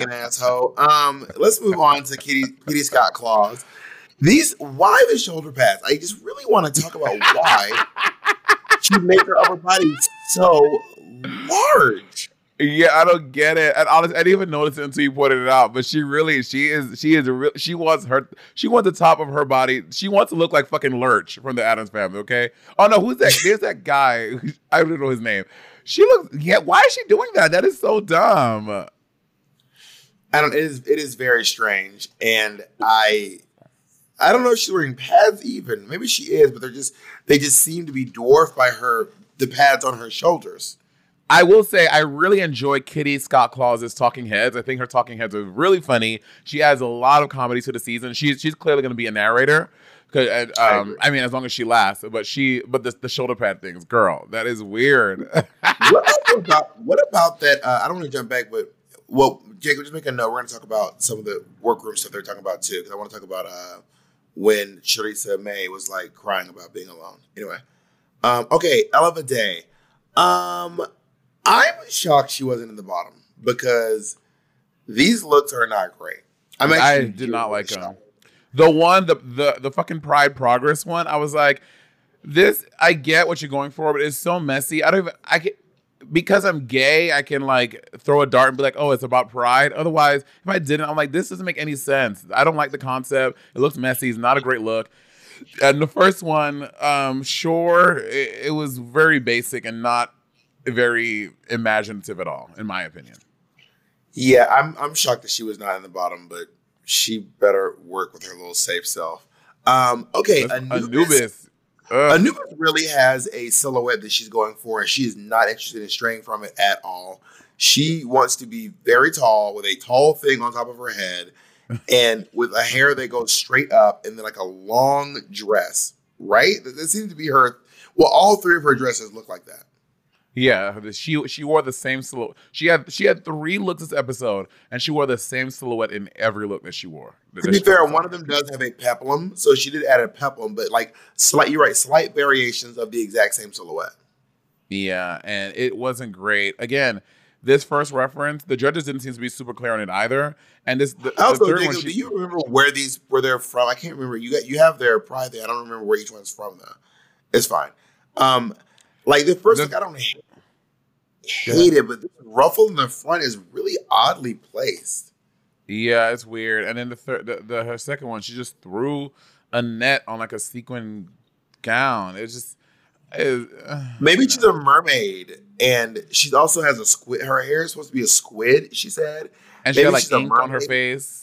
Speaker 4: an asshole. Um, let's move on to Kitty Kitty Scott Claus. These why the shoulder pads? I just really want to talk about why she made her upper body so large.
Speaker 1: yeah, I don't get it. And honestly, I didn't even notice it until you pointed it out. But she really, she is, she is, real. She wants her, she wants the top of her body. She wants to look like fucking Lurch from the Addams Family. Okay. Oh no, who's that? There's that guy. I don't know his name. She looks. Yeah. Why is she doing that? That is so dumb.
Speaker 4: I don't. It is. It is very strange, and I. I don't know if she's wearing pads even. Maybe she is, but they're just they just seem to be dwarfed by her the pads on her shoulders.
Speaker 1: I will say I really enjoy Kitty Scott Claus's Talking Heads. I think her Talking Heads are really funny. She adds a lot of comedy to the season. She's she's clearly going to be a narrator. 'Cause, and,
Speaker 4: I
Speaker 1: um,
Speaker 4: agree.
Speaker 1: I, mean, as long as she lasts. But she, but the, the shoulder pad things, girl, that is weird.
Speaker 4: what about what about that? Uh, I don't want to jump back, but well, Jacob, just make a note. We're going to talk about some of the workroom stuff they're talking about too, because I want to talk about uh, when Choriza May was like crying about being alone. Anyway, um, okay, Ella Vaday. Um, I'm shocked she wasn't in the bottom because these looks are not great. I'm
Speaker 1: I did not like them.
Speaker 4: shocked.
Speaker 1: The one, the the the fucking Pride Progress one, I was like, this. I get what you're going for, but it's so messy. I don't even. I can because I'm gay. I can like throw a dart and be like, oh, it's about Pride. Otherwise, if I didn't, I'm like, this doesn't make any sense. I don't like the concept. It looks messy. It's not a great look. And the first one, um, sure, it, it was very basic and not very imaginative at all, in my opinion.
Speaker 4: Yeah, I'm I'm shocked that she was not in the bottom, but she better work with her little safe self. Um, okay, Anubis,
Speaker 1: Anubis. Ugh.
Speaker 4: Anubis really has a silhouette that she's going for, and she is not interested in straying from it at all. She wants to be very tall with a tall thing on top of her head, and with a hair that goes straight up, and then like a long dress. Right? That, that seems to be her. Well, all three of her dresses look like that.
Speaker 1: Yeah, she she wore the same silhouette. She had she had three looks this episode, and she wore the same silhouette in every look that she wore.
Speaker 4: To be fair, one of them does have a peplum, so she did add a peplum, but like slight, you're right, slight variations of the exact same silhouette.
Speaker 1: Yeah, and it wasn't great. Again, this first reference, the judges didn't seem to be super clear on it either. And this the, the
Speaker 4: Also,
Speaker 1: third
Speaker 4: Jacob,
Speaker 1: one,
Speaker 4: do you remember where these where they're from? I can't remember. You got you have their pride there. I don't remember where each one's from though. It's fine. Um, like the first look, I don't hate, hate it, but the ruffle in the front is really oddly placed.
Speaker 1: yeah, it's weird. And then the third, the, the her second one, she just threw a net on like a sequin gown. It's just. It, uh,
Speaker 4: Maybe she's a mermaid, and she also has a squid. Her hair is supposed to be a squid. She said.
Speaker 1: and she
Speaker 4: maybe
Speaker 1: had like ink on her
Speaker 4: mermaid.
Speaker 1: face.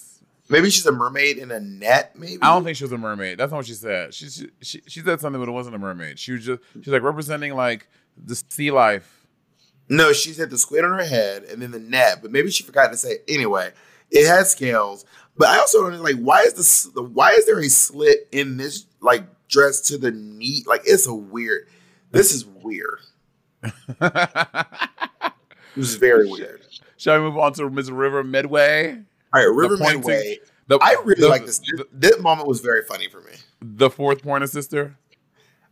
Speaker 4: Maybe she's a mermaid in a net. Maybe
Speaker 1: I don't think she was a mermaid. That's not what she said. She, she she she said something, but it wasn't a mermaid. She was just she's like representing like the sea life.
Speaker 4: No, she said the squid on her head and then the net, but maybe she forgot to say anyway. It has scales, but I also don't know, like why is this the why is there a slit in this like dress to the knee? Like it's a weird. This is weird. This is very weird.
Speaker 1: Shall we move on to Miss River Medway?
Speaker 4: All right, River
Speaker 1: pointing-
Speaker 4: Medway.
Speaker 1: The,
Speaker 4: I really
Speaker 1: the-
Speaker 4: like this.
Speaker 1: The,
Speaker 4: This moment was very funny for me.
Speaker 1: the fourth pointer sister.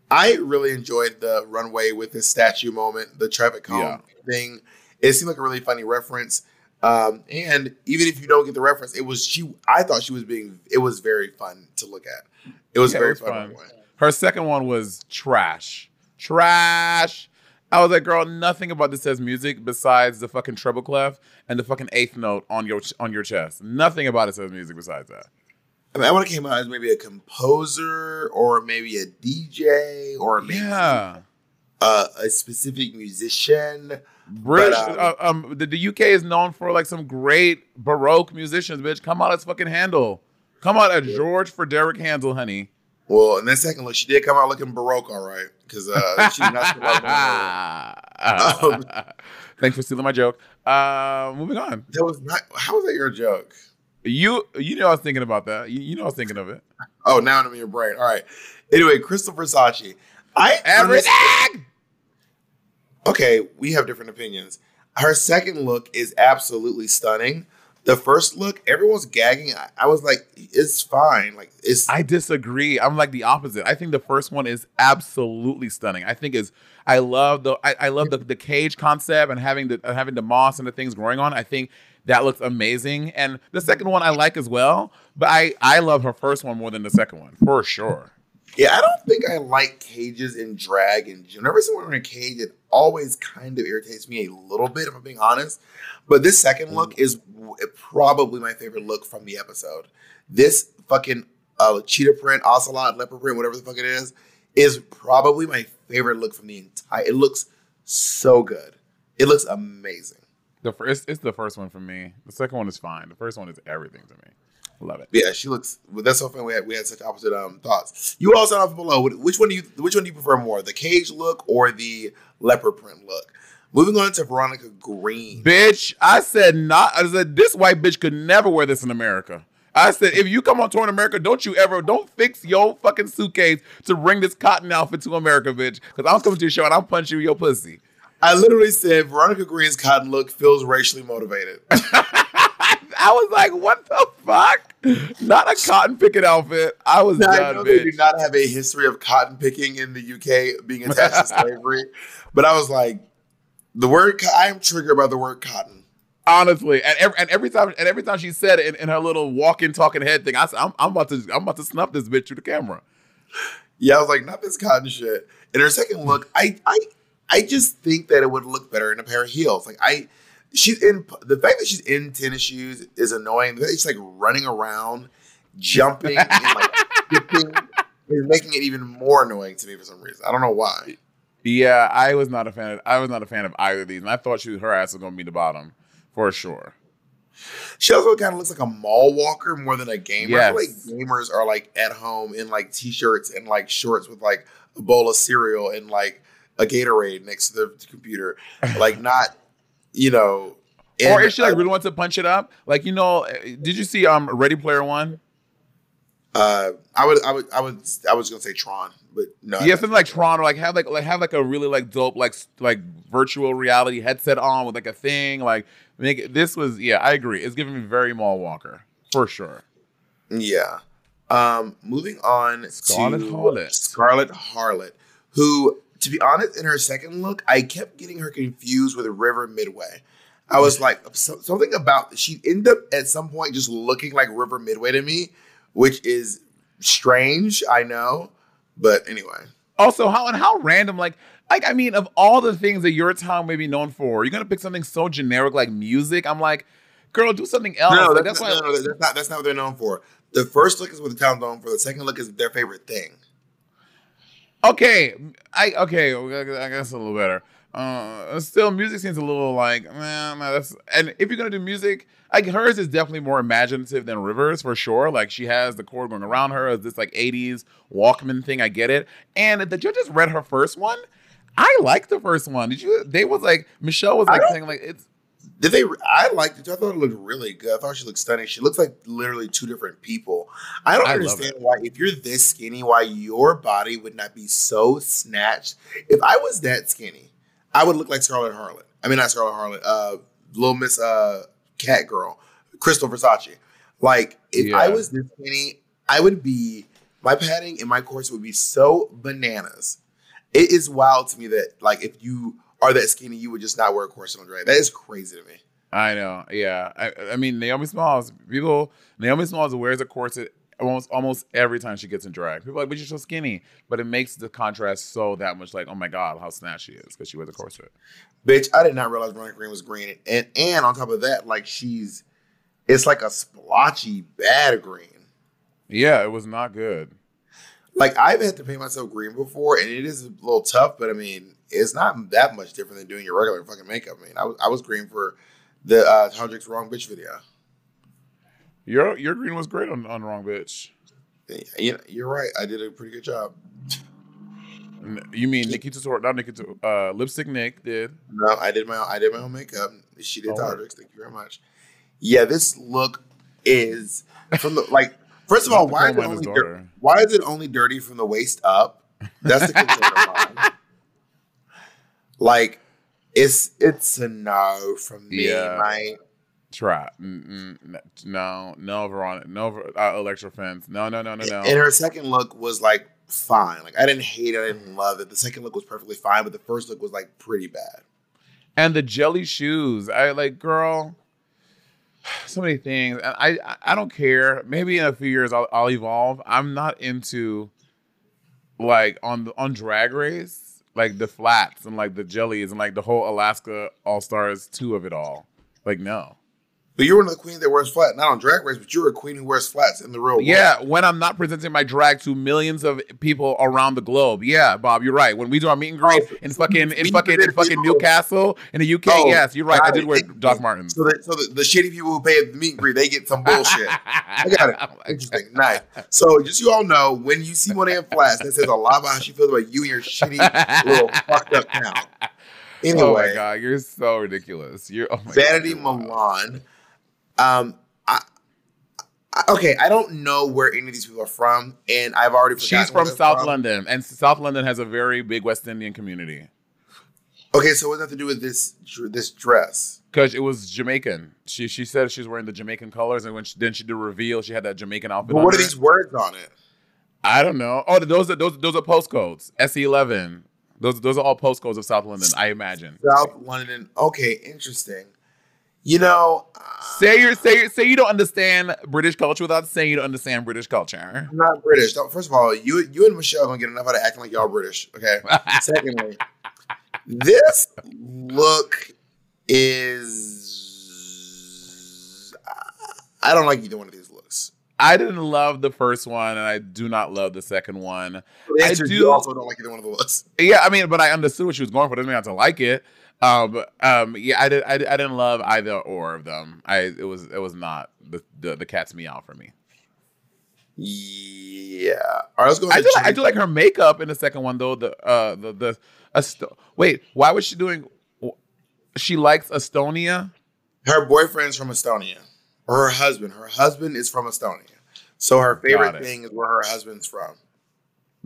Speaker 4: I really enjoyed the runway with the statue moment, the traffic cone
Speaker 1: Yeah.
Speaker 4: thing. It seemed like a really funny reference. Um, and even if you don't get the reference, it was she. I thought she was being. It was very fun to look at. It was
Speaker 1: Yeah, it
Speaker 4: very
Speaker 1: was
Speaker 4: fun.
Speaker 1: fun. Her second one was trash. Trash. I was like, girl, nothing about this says music besides the fucking treble clef and the fucking eighth note on your on your chest. Nothing about it says music besides that.
Speaker 4: I mean, I would have came out as maybe a composer or maybe a DJ or maybe
Speaker 1: Yeah.
Speaker 4: uh, a specific musician.
Speaker 1: British,
Speaker 4: But, um,
Speaker 1: uh, um, the, the UK is known for like some great Baroque musicians, bitch. Come out as fucking Handel. Come out as George Frideric Handel, honey.
Speaker 4: Well, in that second look, she did come out looking baroque, all right, because uh, she's not. Um,
Speaker 1: Thanks for stealing my joke. Uh, moving on.
Speaker 4: that was not. How was that your joke?
Speaker 1: You you know I was thinking about that. You, you know I was thinking of it.
Speaker 4: Oh, now I'm in your brain. All right. Anyway, Krystal Versace. I
Speaker 1: Everything.
Speaker 4: okay, we have different opinions. Her second look is absolutely stunning. The first look, everyone's gagging. I, I was like, it's fine. Like it's
Speaker 1: I disagree. I'm like the opposite. I think the first one is absolutely stunning. I think is I love the I, I love the, the cage concept and having the uh, having the moss and the things growing on. I think that looks amazing. And the second one I like as well. But I I love her first one more than the second one for sure.
Speaker 4: Yeah. I don't think I like cages in drag. And whenever someone in a cage, it always kind of irritates me a little bit. If I'm being honest. But this second look is probably my favorite look from the episode. This fucking uh, cheetah print, ocelot, leopard print, whatever the fuck it is, is probably my favorite look from the entire. It looks so good. It looks amazing.
Speaker 1: The first it's the first one for me. The second one is fine. The first one is everything to me. Love it.
Speaker 4: Yeah, she looks. Well, that's so funny. We had we had such opposite um thoughts. You all sound off below. Which one do you Which one do you prefer more, the cage look or the leopard print look? Moving on to Veronica Green.
Speaker 1: Bitch, I said not. I said this white bitch could never wear this in America. I said if you come on tour in America, don't you ever don't fix your fucking suitcase to bring this cotton outfit to America, bitch. Because I'm coming to your show and I'm punching you your pussy.
Speaker 4: I literally said Veronica Green's cotton look feels racially motivated.
Speaker 1: I was like, what the fuck? Not a cotton picking outfit. I was
Speaker 4: Now, I
Speaker 1: done,
Speaker 4: know they do not have a history of cotton picking in the UK being attached to slavery, but I was like, the word I am triggered by the word cotton.
Speaker 1: Honestly, and every, and every time and every time she said it in, in her little walking, talking head thing, I said, I'm, I'm about to I'm about to snuff this bitch through the camera.
Speaker 4: Yeah, I was like, not this cotton shit. In her second look, I I I just think that it would look better in a pair of heels. Like I she's in the fact that she's in tennis shoes is annoying. The fact she's like running around, jumping, and like dipping is making it even more annoying to me for some reason. I don't know why.
Speaker 1: Yeah, I was not a fan of I was not a fan of either of these, and I thought she was, her ass was gonna be the bottom for sure.
Speaker 4: She also kind of looks like a mall walker more than a gamer. I feel like gamers are like at home in like t-shirts and like shorts with like a bowl of cereal and like a Gatorade next to the computer, like not, you know.
Speaker 1: or if she like really wants to punch it up, like you know, uh, did you see um Ready Player One?
Speaker 4: uh, I would, I would, I would, I was gonna say Tron, but no.
Speaker 1: Yeah, something like Tron, or like have like like have like a really like dope like like virtual reality headset on with like a thing. Like make it, this was yeah, I agree. It's giving me very Mall Walker for sure.
Speaker 4: Yeah. Um, moving on
Speaker 1: Scarlet
Speaker 4: to
Speaker 1: Harlot.
Speaker 4: Scarlett Harlot, who, to be honest, in her second look, I kept getting her confused with River Medway. I was like, so, something about she ended up at some point just looking like River Medway to me, which is strange, I know, but anyway.
Speaker 1: Also, how and how random like like I mean, of all the things that your town may be known for, you're gonna pick something so generic like music. I'm like, girl, do something else.
Speaker 4: No,
Speaker 1: Like,
Speaker 4: that's,
Speaker 1: that's
Speaker 4: not,
Speaker 1: why.
Speaker 4: no, no, that's not that's not what they're known for. The first look is what the town's known for. The second look is their favorite thing.
Speaker 1: Okay, I okay, I guess a little better. Uh, still, music seems a little like, man, that's. And if you're gonna do music, like hers is definitely more imaginative than Rivers for sure. Like she has the chord going around her, it's this like '80s Walkman thing. I get it. And the judges read her first one. I like the first one. Did you? They was like Michelle was like saying like it's.
Speaker 4: Did they? I liked it. I thought it looked really good. I thought she looked stunning. She looks like literally two different people. I don't
Speaker 1: I
Speaker 4: understand why, if you're this skinny, why your body would not be so snatched. If I was that skinny, I would look like Scarlett Harlan. I mean, not Scarlett Harlot. Uh, Little Miss uh, Cat Girl, Krystal Versace. Like, if I was this skinny, I would be. My padding and my corset would be so bananas. It is wild to me that, like, if you are that skinny, you would just not wear a corset on drag. That is crazy to me.
Speaker 1: I know. Yeah. I, I mean, Naomi Smalls. People. Naomi Smalls wears a corset almost almost every time she gets in drag. People are like, but you're so skinny. But it makes the contrast so that much like, oh my god, how snatched she is because she wears a corset.
Speaker 4: Bitch, I did not realize Veronica Green was green. And and on top of that, like she's it's like a splotchy bad green.
Speaker 1: Yeah, it was not good.
Speaker 4: Like I've had to paint myself green before, and it is a little tough, but I mean, it's not that much different than doing your regular fucking makeup. I mean, I was I was green for the uh Wrong Bitch video.
Speaker 1: Your your green was great on, on Wrong Bitch.
Speaker 4: You you're right. I did a pretty good job.
Speaker 1: You mean Nikki Tutorial? Not Nikki. Tu- Uh, Lipstick Nick did.
Speaker 4: No, I did my own, I did my own makeup. She did
Speaker 1: Oh.
Speaker 4: Todrick's. Thank you very much. Yeah, this look is from the like. First of all, why is, it only dir- why is it only dirty from the waist up? That's the concern. Like, it's it's a no from me,
Speaker 1: Yeah.
Speaker 4: my
Speaker 1: Try. Mm-mm, no, no, Veronica. No, uh, Elektra Fence. No, no, no, no, no.
Speaker 4: And her second look was like fine. Like I didn't hate it, I didn't love it. The second look was perfectly fine, but the first look was like pretty bad.
Speaker 1: and the jelly shoes. I like, girl. So many things, and I I- I don't care. Maybe in a few years I'll, I'll evolve. I'm not into like on the on Drag Race, like the flats and like the jellies and like the whole Alaska All Stars two of it all. Like no.
Speaker 4: But you're one of the queens that wears flat, not on Drag Race, but you're a queen who wears flats in the real world.
Speaker 1: Yeah, when I'm not presenting my drag to millions of people around the globe. Yeah, Bob, you're right. When we do our meet and greet
Speaker 4: Oh,
Speaker 1: in fucking in fucking in fucking
Speaker 4: people-
Speaker 1: Newcastle in the UK,
Speaker 4: Oh,
Speaker 1: yes, you're right. I did
Speaker 4: it.
Speaker 1: wear Doc Martens.
Speaker 4: So, that, so the, the shitty people who pay at the meet and greet, they get some bullshit. I got it. Oh Interesting. Nice. So just you all know, when you see Monet in flats, that says a lot about how she feels about you and your shitty little fucked up town.
Speaker 1: Oh my god, you're so ridiculous. You're oh my
Speaker 4: Vanity
Speaker 1: god.
Speaker 4: Milan. Um, I, I, okay, I don't know where any of these people are from, and I've already forgotten
Speaker 1: She's from South London, and South London has a very big West Indian community
Speaker 4: Okay, so what does that have to do with this this dress?
Speaker 1: because it was Jamaican. She she said she was wearing the Jamaican colors, and when she, then she did a reveal, she had that Jamaican outfit.
Speaker 4: But what are
Speaker 1: under.
Speaker 4: these words on it?
Speaker 1: I don't know. Oh, those are those those are postcodes. SE11. Those those are all postcodes of South London. I imagine.
Speaker 4: South London. Okay, interesting. You know,
Speaker 1: Say you say say you don't understand British culture without saying you don't understand British culture.
Speaker 4: I'm not British. Don't- First of all, you you and Michelle don't get enough out of acting like y'all British. Okay. Secondly, this look is I don't like either one of these looks.
Speaker 1: I didn't love the first one, and I do not love the second one.
Speaker 4: The
Speaker 1: I do-
Speaker 4: also don't like either one of those.
Speaker 1: Yeah, I mean, but I understood what she was going for. Doesn't mean I have to like it. Um, um, yeah, I did. I, I didn't love either or of them. I it was it was not the the, the cat's meow for me.
Speaker 4: Yeah. All right, let's go.
Speaker 1: I do like I do like her makeup in the second one though. The uh the the Esto- wait, why was she doing? She likes Estonia.
Speaker 4: Her boyfriend's from Estonia, or her husband. Her husband is from Estonia. So her favorite thing is where her husband's from.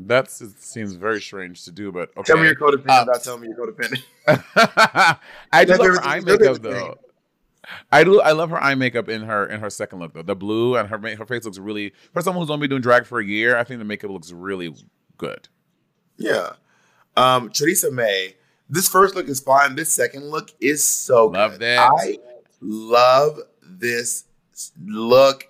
Speaker 1: That seems very strange to do, but okay.
Speaker 4: Tell me you're codependent
Speaker 1: Uh,
Speaker 4: without telling me you're codependent.
Speaker 1: I do love her eye makeup though. I do. I love her eye makeup in her in her second look though. The blue and her her face looks really. For someone who's only been doing drag for a year, I think the makeup looks really good.
Speaker 4: Yeah. Um, Choriza May, this first look is fine. This second look is so
Speaker 1: Love
Speaker 4: good.
Speaker 1: that.
Speaker 4: I love this look.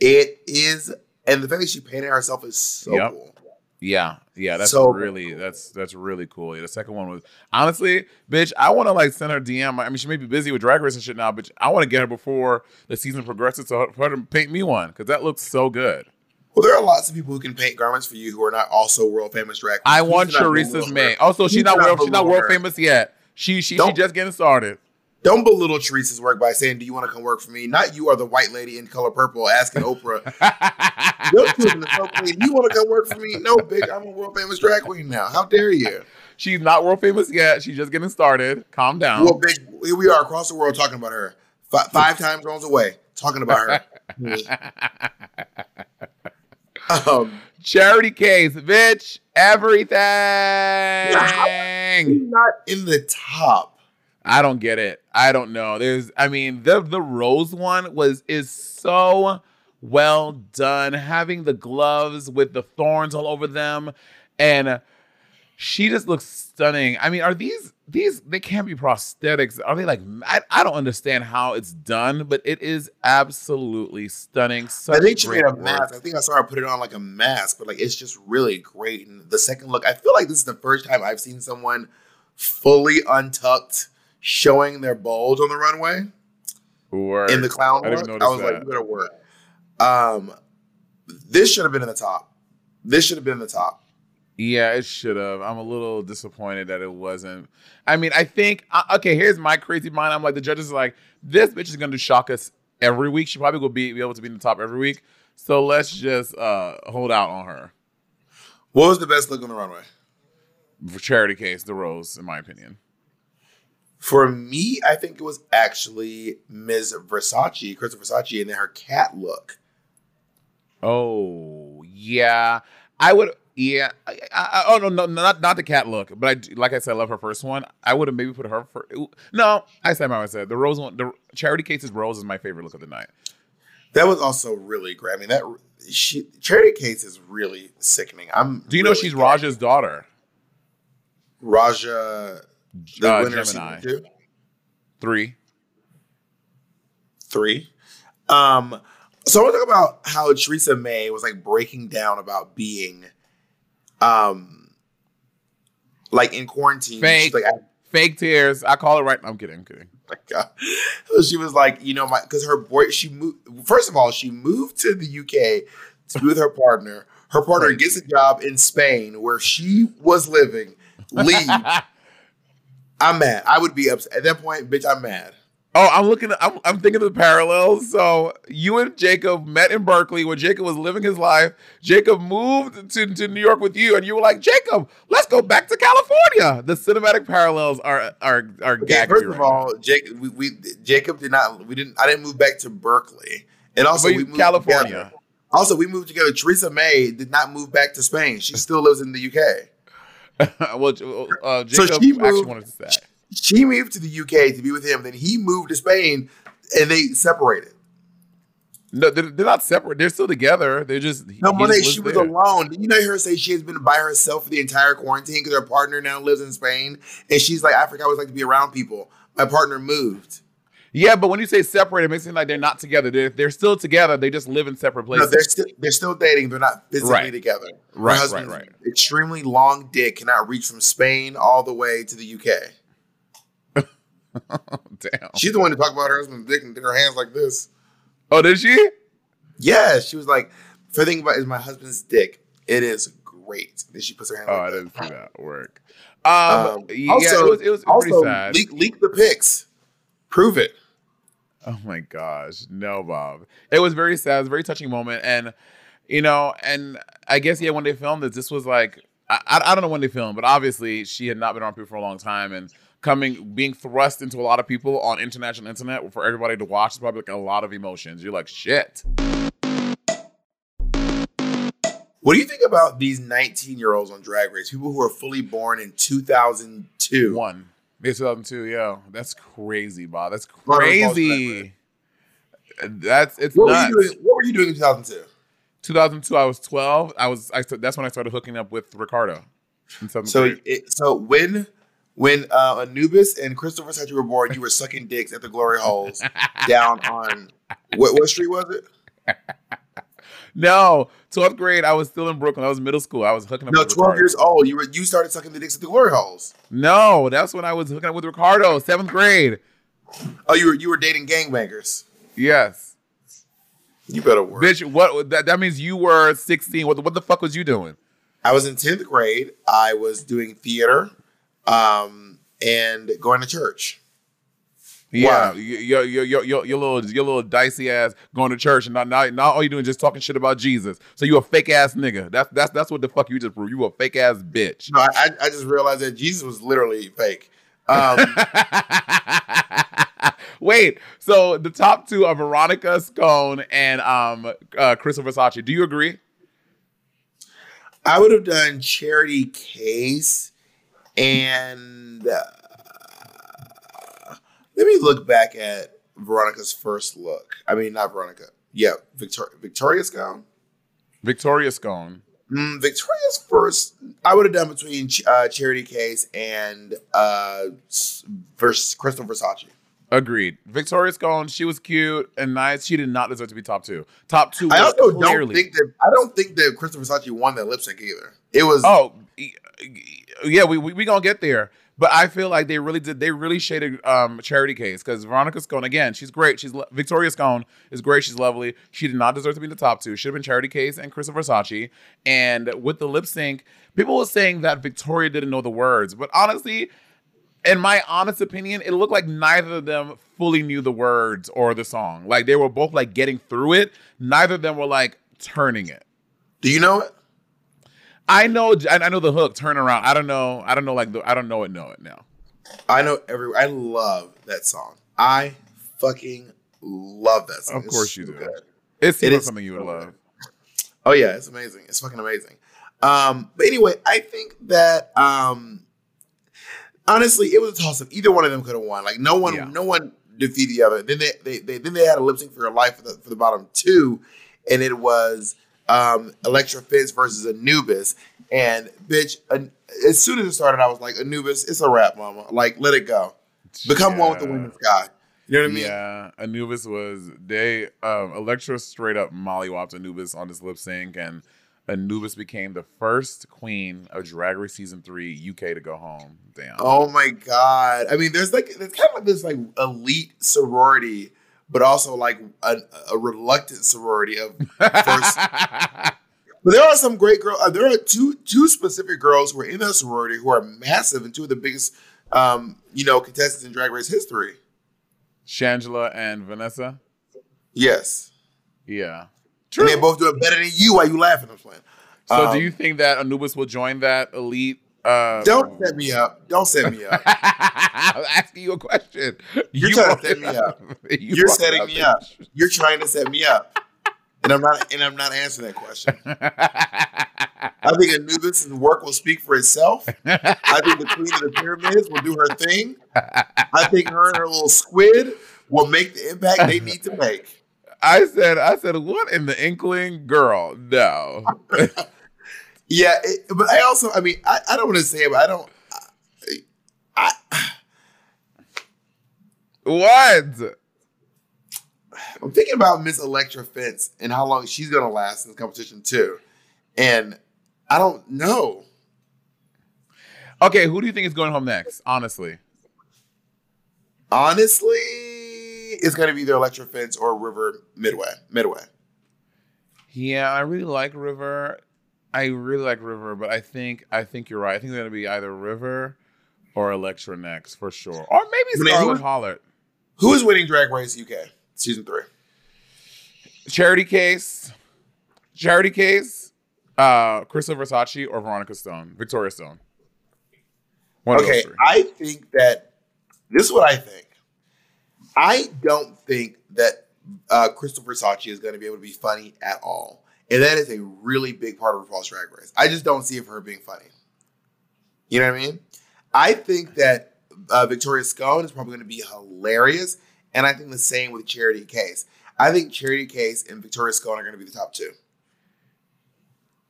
Speaker 4: It is, and the fact that she painted herself is so
Speaker 1: Yep.
Speaker 4: cool.
Speaker 1: Yeah, yeah, that's
Speaker 4: So
Speaker 1: really that's that's really cool. Yeah, the second one was honestly, bitch. I want to like send her DM. I mean, she may be busy with Drag Race and shit now, but I want to get her before the season progresses so for her to paint me one because that looks so good.
Speaker 4: Well, there are lots of people who can paint garments for you who are not also world famous drag.
Speaker 1: I want
Speaker 4: Please do not
Speaker 1: Teresa's May. Also, she's not world. She's not world
Speaker 4: her.
Speaker 1: famous yet. She she she
Speaker 4: Don't-
Speaker 1: just getting started.
Speaker 4: Don't belittle Choriza's work by saying, "Do you want to come work for me?" Not you are the white lady in color purple asking Oprah. Your children are so clean. You want to come work for me? No, big. I'm a world famous drag queen now. How dare you?
Speaker 1: she's not world famous yet. She's just getting started. Calm down.
Speaker 4: Well, big. Here we are across the world talking about her. F- five time zones away talking about her. um,
Speaker 1: Charity Kase, bitch. Everything.
Speaker 4: not in the top.
Speaker 1: I don't get it. I don't know. There's I mean, the the rose one was is so well done having the gloves with the thorns all over them and she just looks stunning. I mean, are these these they can't be prosthetics. Are they like I, I don't understand how it's done, but it is absolutely stunning. Such
Speaker 4: I think she made a
Speaker 1: work.
Speaker 4: mask. I think I saw her put it on like a mask, but like it's just really great. And the second look, I feel like this is the first time I've seen someone fully untucked showing their bulge on the runway
Speaker 1: Word.
Speaker 4: in the clown
Speaker 1: I
Speaker 4: look.
Speaker 1: didn't
Speaker 4: I, was like,
Speaker 1: that.
Speaker 4: you better work. Um, this should have been in the top. This should have been in the top.
Speaker 1: Yeah, it should have. I'm a little disappointed that it wasn't. I mean, I think uh, okay. Here's my crazy mind. I'm like the judges are like this bitch is gonna do shock us every week. She probably will be, be able to be in the top every week. So let's just uh hold out on her
Speaker 4: What was the best look on the runway?
Speaker 1: for Charity Kase. The rose, in my opinion.
Speaker 4: For me, I think it was actually Ms. Versace, Krystal Versace, and then her cat look.
Speaker 1: Oh yeah, I would. Yeah. I, I, oh no, no, not not the cat look, but I do- like I said, I love her first one. I would have maybe put her for. No, I said my I said the rose one. The Charity Kase's rose is my favorite look of the night.
Speaker 4: That was also really great. I mean, that she Charity Kase is really sickening. I'm.
Speaker 1: Do you know she's Raja's daughter?
Speaker 4: Raja, the
Speaker 1: Uh,
Speaker 4: winner
Speaker 1: Gemini.
Speaker 4: two,
Speaker 1: Three.
Speaker 4: three. Um, so I want to talk about how Choriza May was like breaking down about being, um, like in quarantine.
Speaker 1: Fake.
Speaker 4: Like, I,
Speaker 1: Fake tears. I call it right. I'm kidding. I'm kidding.
Speaker 4: my God. So she was like, you know, my because her boy, she moved. First of all, she moved to the UK to be with her partner. Her partner gets a job in Spain where she was living. Leave. I'm mad. I would be upset at that point, bitch. I'm mad.
Speaker 1: Oh, I'm looking. At, I'm, I'm thinking of the parallels. So you and Jacob met in Berkeley where Jacob was living his life. Jacob moved to, to New York with you, and you were like, Jacob, let's go back to California. The cinematic parallels are are are
Speaker 4: Okay, first of all, Jake, we, we Jacob did not. We didn't. I didn't move back to Berkeley, and also
Speaker 1: But
Speaker 4: we moved
Speaker 1: California.
Speaker 4: together. Also, we moved together. Choriza May did not move back to Spain. She still lives in the UK.
Speaker 1: well, uh,
Speaker 4: So
Speaker 1: Jacob
Speaker 4: she
Speaker 1: actually
Speaker 4: moved-
Speaker 1: wanted to say.
Speaker 4: She moved to the UK to be with him. Then he moved to Spain, and they separated.
Speaker 1: No, they're, they're not separate. They're still together. They're just
Speaker 4: No, Monet, she was
Speaker 1: there.
Speaker 4: alone. Did you know her say she has been by herself for the entire quarantine because her partner now lives in Spain, and she's like, I forgot what it's like to be around people. My partner moved.
Speaker 1: Yeah, but when you say separate, it makes it seem like they're not together. They're, they're still together. They just live in separate
Speaker 4: No,
Speaker 1: places.
Speaker 4: they're still they're still dating. They're not physically
Speaker 1: Right.
Speaker 4: together. Her
Speaker 1: Right, right, right.
Speaker 4: Extremely long dick cannot reach from Spain all the way to the UK.
Speaker 1: Damn.
Speaker 4: She's the one to talk about her husband's dick and her hands like this.
Speaker 1: Oh, did she?
Speaker 4: Yeah, she was like, for "The thing about is my husband's dick. It is great." Then she puts her hand.
Speaker 1: Oh, I
Speaker 4: like that.
Speaker 1: didn't see that work. Um,
Speaker 4: Um,
Speaker 1: yeah,
Speaker 4: also,
Speaker 1: it was, it was
Speaker 4: also
Speaker 1: pretty sad.
Speaker 4: leak leak the pics. Prove it.
Speaker 1: Oh my gosh, no, Bob. It was very sad. It was a very touching moment, and you know, and I guess yeah, when they filmed this, this was like I, I don't know when they filmed, but obviously she had not been on people for a long time, and coming being thrust into a lot of people on international internet for everybody to watch is probably like a lot of emotions. You're like shit.
Speaker 4: What do you think about these 19 year olds on Drag Race? People who are fully born in 2002.
Speaker 1: One. It's 2002, yeah. That's crazy, Bob. That's
Speaker 4: Run on Falls
Speaker 1: crazy. That's it's
Speaker 4: What were,
Speaker 1: nuts.
Speaker 4: you doing, what were you doing in 2002?
Speaker 1: 2002, I was 12. I was I that's when I started hooking up with Ricardo.
Speaker 4: So, it, so when when uh, Anubis and Christopher said you were born, you were sucking dicks at the glory holes down on what what street was it?
Speaker 1: No, 12th grade, I was still in Brooklyn. I was middle school. I was hooking up
Speaker 4: No,
Speaker 1: with
Speaker 4: 12
Speaker 1: Ricardo.
Speaker 4: years old. You were you started sucking the dicks at the glory holes.
Speaker 1: No, that's when I was hooking up with Ricardo, seventh grade.
Speaker 4: Oh, you were you were dating gangbangers.
Speaker 1: Yes.
Speaker 4: You better work.
Speaker 1: Bitch, what that, that means you were 16. What, the- what the fuck was you doing?
Speaker 4: I was in 10th grade. I was doing theater um, and going to church.
Speaker 1: Yeah,
Speaker 4: Wow.
Speaker 1: your, your, your, your, your little your little dicey ass going to church and now, now, now all you doing is just talking shit about Jesus. So you a fake ass nigga. That's that's that's what the fuck you just proved. You a fake ass bitch.
Speaker 4: No, I, I I just realized that Jesus was literally fake. Um,
Speaker 1: Wait, so the top two are Veronica Scone and um uh Krystal Versace. Do you agree?
Speaker 4: I would have done Charity Kase and uh, let me look back at Veronica's first look. I mean, not Veronica. Yeah, Victoria Scone.
Speaker 1: Victoria Scone.
Speaker 4: Mm, Victoria's first, I would have done between uh, Charity Kase and uh, s- vers- Krystal Versace.
Speaker 1: Agreed. Victoria Scone. she was cute and nice. She did not deserve to be top two. Top two.
Speaker 4: I also
Speaker 1: clearly.
Speaker 4: don't think that I don't think that Krystal Versace won that lip sync either. It was
Speaker 1: Oh, yeah, we we, we gonna get there. But I feel like they really did. They really shaded um, Charity Kase because Veronica Scone again, she's great. She's Victoria Scone is great. She's lovely. She did not deserve to be in the top two. Should have been Charity Kase and Krystal Versace. And with the lip sync, people were saying that Victoria didn't know the words. But honestly, in my honest opinion, it looked like neither of them fully knew the words or the song. Like they were both like getting through it. Neither of them were like turning it.
Speaker 4: Do you know it?
Speaker 1: I know, I I know the hook. Turn around. I don't know. I don't know. Like the, I don't know it. Know it now.
Speaker 4: I know every. I love that song. I fucking love that song.
Speaker 1: Of
Speaker 4: It's
Speaker 1: course
Speaker 4: so
Speaker 1: you do.
Speaker 4: good.
Speaker 1: It's
Speaker 4: It
Speaker 1: it
Speaker 4: is
Speaker 1: is something you would
Speaker 4: so
Speaker 1: love.
Speaker 4: Oh yeah, it's amazing. It's fucking amazing. Um, but anyway, I think that um, honestly, it was a toss up. Either one of them could have won. Like no one,
Speaker 1: Yeah.
Speaker 4: no one defeated the other. Then they, they, they then they had a lip sync for your life for the, for the bottom two, and it was um, Elektra Fitz versus Anubis. And bitch, an, as soon as it started, I was like, Anubis, it's a wrap, mama. Like, let it go. Become one with the
Speaker 1: Yeah.
Speaker 4: wind sky. You know what I mean?
Speaker 1: Yeah, Anubis was they um Elektra straight up mollywopped Anubis on his lip sync, and Anubis became the first queen of Drag Race season three UK to go home. Damn.
Speaker 4: Oh my god! I mean, there's like there's kind of like this like elite sorority, but also like a, a reluctant sorority of first. but there are some great girls. Uh, there are two two specific girls who are in that sorority who are massive and two of the biggest, um, you know, contestants in Drag Race history.
Speaker 1: Shangela and Vanessa.
Speaker 4: Yes,
Speaker 1: Yeah.
Speaker 4: and they both do it better than you. Why you laughing? I'm playing.
Speaker 1: So
Speaker 4: Um,
Speaker 1: do you think that Anubis will join that elite? Uh,
Speaker 4: Don't set me up. Don't set me up.
Speaker 1: I'm asking you a question.
Speaker 4: You're
Speaker 1: You
Speaker 4: trying to set me up.
Speaker 1: You it
Speaker 4: setting me up. You're trying to set me up, and I'm not. And I'm not answering that question. I think Anubis' work will speak for itself. I think the Queen of the Pyramids will do her thing. I think her and her little squid will make the impact they need to make.
Speaker 1: I said, I said, what in the inkling, girl? No.
Speaker 4: Yeah, it, but I also, I mean, I, I don't want to say it, but I don't. I, I,
Speaker 1: what?
Speaker 4: I'm thinking about Miss Elektra Fence and how long she's going to last in the competition too, and I don't know.
Speaker 1: Okay, who do you think is going home next? Honestly,
Speaker 4: Honestly, it's going to be either Elektra Fence or River Medway. Medway.
Speaker 1: Yeah, I really like River. I really like River, but I think I think you're right. I think they're gonna be either River or Elektra next for sure, or maybe
Speaker 4: Renee,
Speaker 1: Scarlet
Speaker 4: who-
Speaker 1: Hollard.
Speaker 4: Who is winning Drag Race UK season three?
Speaker 1: Charity Kase, Charity Kase, uh, Krystal Versace or Veronica Stone, Victoria Stone. One
Speaker 4: Okay. I think that this is what I think. I don't think that uh, Krystal Versace is going to be able to be funny at all, and that is a really big part of RuPaul's Drag Race. I just don't see it for her being funny. You know what I mean? I think that uh, Victoria Scone is probably going to be hilarious, and I think the same with Charity Kase. I think Charity Kase and Victoria Scone are going to be the top two.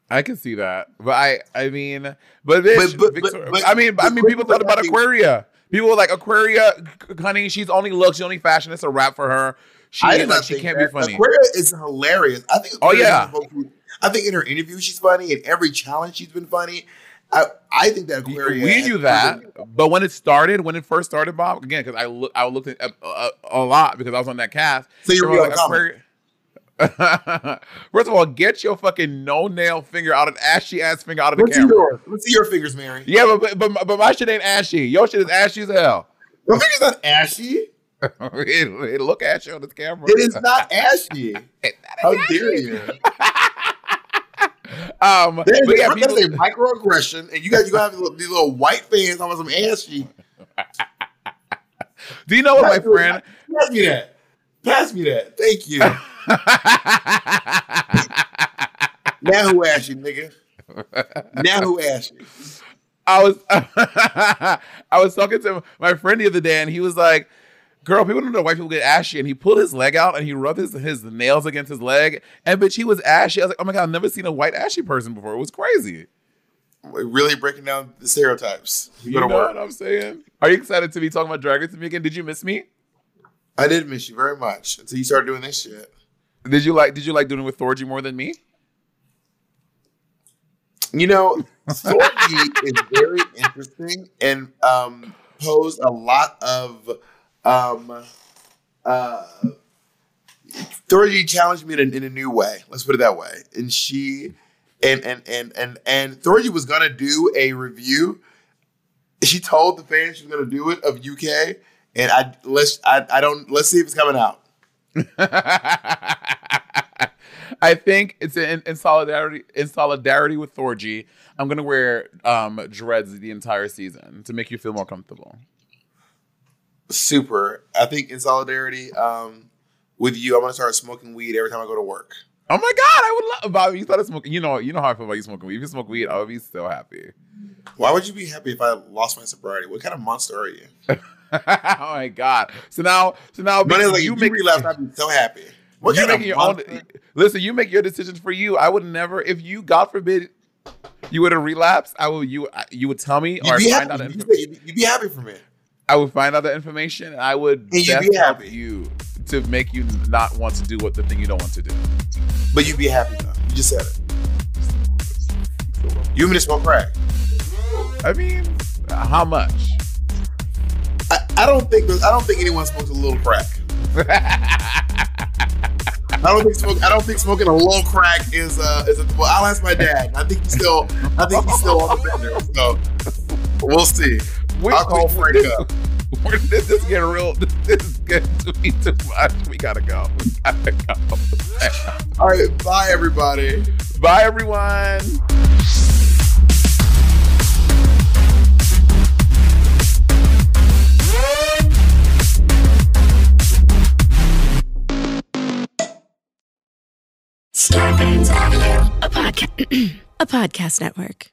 Speaker 1: I can see that, but I, I mean, but bitch,
Speaker 4: but- but-
Speaker 1: Victoria,
Speaker 4: but-
Speaker 1: I mean, I mean, people thought about Aquaria. People were like, Aquaria, honey, she's only looks, she's only fashion. It's a wrap for her. She,
Speaker 4: I
Speaker 1: like, she can't
Speaker 4: that.
Speaker 1: be funny.
Speaker 4: Aquaria is hilarious. I think.
Speaker 1: Oh,
Speaker 4: Aquaria is
Speaker 1: yeah.
Speaker 4: be- I think in her interview she's funny. In every challenge she's been funny. I I think that Aquaria.
Speaker 1: we knew that, but when it started, when it first started, Bob, again, because I look, I looked at a, a, a lot because I was on that cast.
Speaker 4: So you're
Speaker 1: Everyone
Speaker 4: real
Speaker 1: Aquaria- First of all, get your fucking no nail finger out of ashy ass finger out of the
Speaker 4: Let's see
Speaker 1: camera.
Speaker 4: yours. Let's see your fingers, Mary.
Speaker 1: Yeah, but, but but but my shit ain't ashy. Your shit is ashy as hell.
Speaker 4: Your fingers not ashy.
Speaker 1: it, look ashy on this camera.
Speaker 4: It is not ashy. How dare you?
Speaker 1: Um,
Speaker 4: That is,
Speaker 1: but yeah, people,
Speaker 4: a microaggression, and you got you got these little white fans on some ashy.
Speaker 1: do you know what my
Speaker 4: Pass
Speaker 1: friend?
Speaker 4: Pass me that. Pass me that. Thank you. now who ashy, nigga? Now who ashy?
Speaker 1: I was I was talking to my friend the other day, and he was like, "Girl, people don't know white people get ashy." And he pulled his leg out and he rubbed his, his nails against his leg, and bitch, he was ashy. I was like, "Oh my god, I've never seen a white ashy person before. It was crazy."
Speaker 4: We're really breaking down the stereotypes. You
Speaker 1: You know
Speaker 4: work.
Speaker 1: what I'm saying? Are you excited to be talking about Drag Race with me again? Did you miss me?
Speaker 4: I did miss you very much until you started doing this shit.
Speaker 1: Did you like Did you like doing it with Thorgy more than me?
Speaker 4: You know, Thorgy is very interesting and um, posed a lot of. Um, uh, Thorgy challenged me in a, in a new way. Let's put it that way. And she, and and and and and Thorgy was gonna do a review. She told the fans she was gonna do it of UK, and I let's I, I don't let's see if it's coming out.
Speaker 1: I think it's in, in solidarity in solidarity with Thorgy. I'm gonna wear um, dreads the entire season to make you feel more comfortable.
Speaker 4: Super. I think in solidarity um, with you, I'm gonna start smoking weed every time I go to work.
Speaker 1: Oh my god, I would love Bobby. You started smoking. You know, you know how I feel about you smoking weed. If you smoke weed, I would be so happy.
Speaker 4: Why would you be happy if I lost my sobriety? What kind of monster are you?
Speaker 1: oh my god. So now, so now,
Speaker 4: But like
Speaker 1: you
Speaker 4: you
Speaker 1: make
Speaker 4: relapse, I'd be so happy. What
Speaker 1: you making your own. Listen, you make your decisions for you. I would never, if you, God forbid, you would have relapsed. I will. You you would tell me, or
Speaker 4: You'd be
Speaker 1: find out.
Speaker 4: happy.
Speaker 1: the
Speaker 4: You
Speaker 1: infor-
Speaker 4: say you'd be- you'd be happy for me.
Speaker 1: I would find out the information. And I would
Speaker 4: And you'd be
Speaker 1: help
Speaker 4: happy.
Speaker 1: you to make you not want to do what the thing you don't want to do.
Speaker 4: But you'd be happy though. You just said it. You want me to smoke crack?
Speaker 1: I mean, how much?
Speaker 4: I, I don't think I don't think anyone smokes a little crack. I don't think smoke, I don't think smoking a little crack is uh is a, well I'll ask my dad. I think he's still I think he's still on the bender. So we'll see.
Speaker 1: We-
Speaker 4: I'll call Frank
Speaker 1: this,
Speaker 4: up.
Speaker 1: we're- This is getting real. This, this is getting to be too much. We gotta go. We gotta go.
Speaker 4: All right, bye everybody.
Speaker 1: Bye, everyone.
Speaker 6: Scarpins Avenue.
Speaker 7: a podcast a podcast network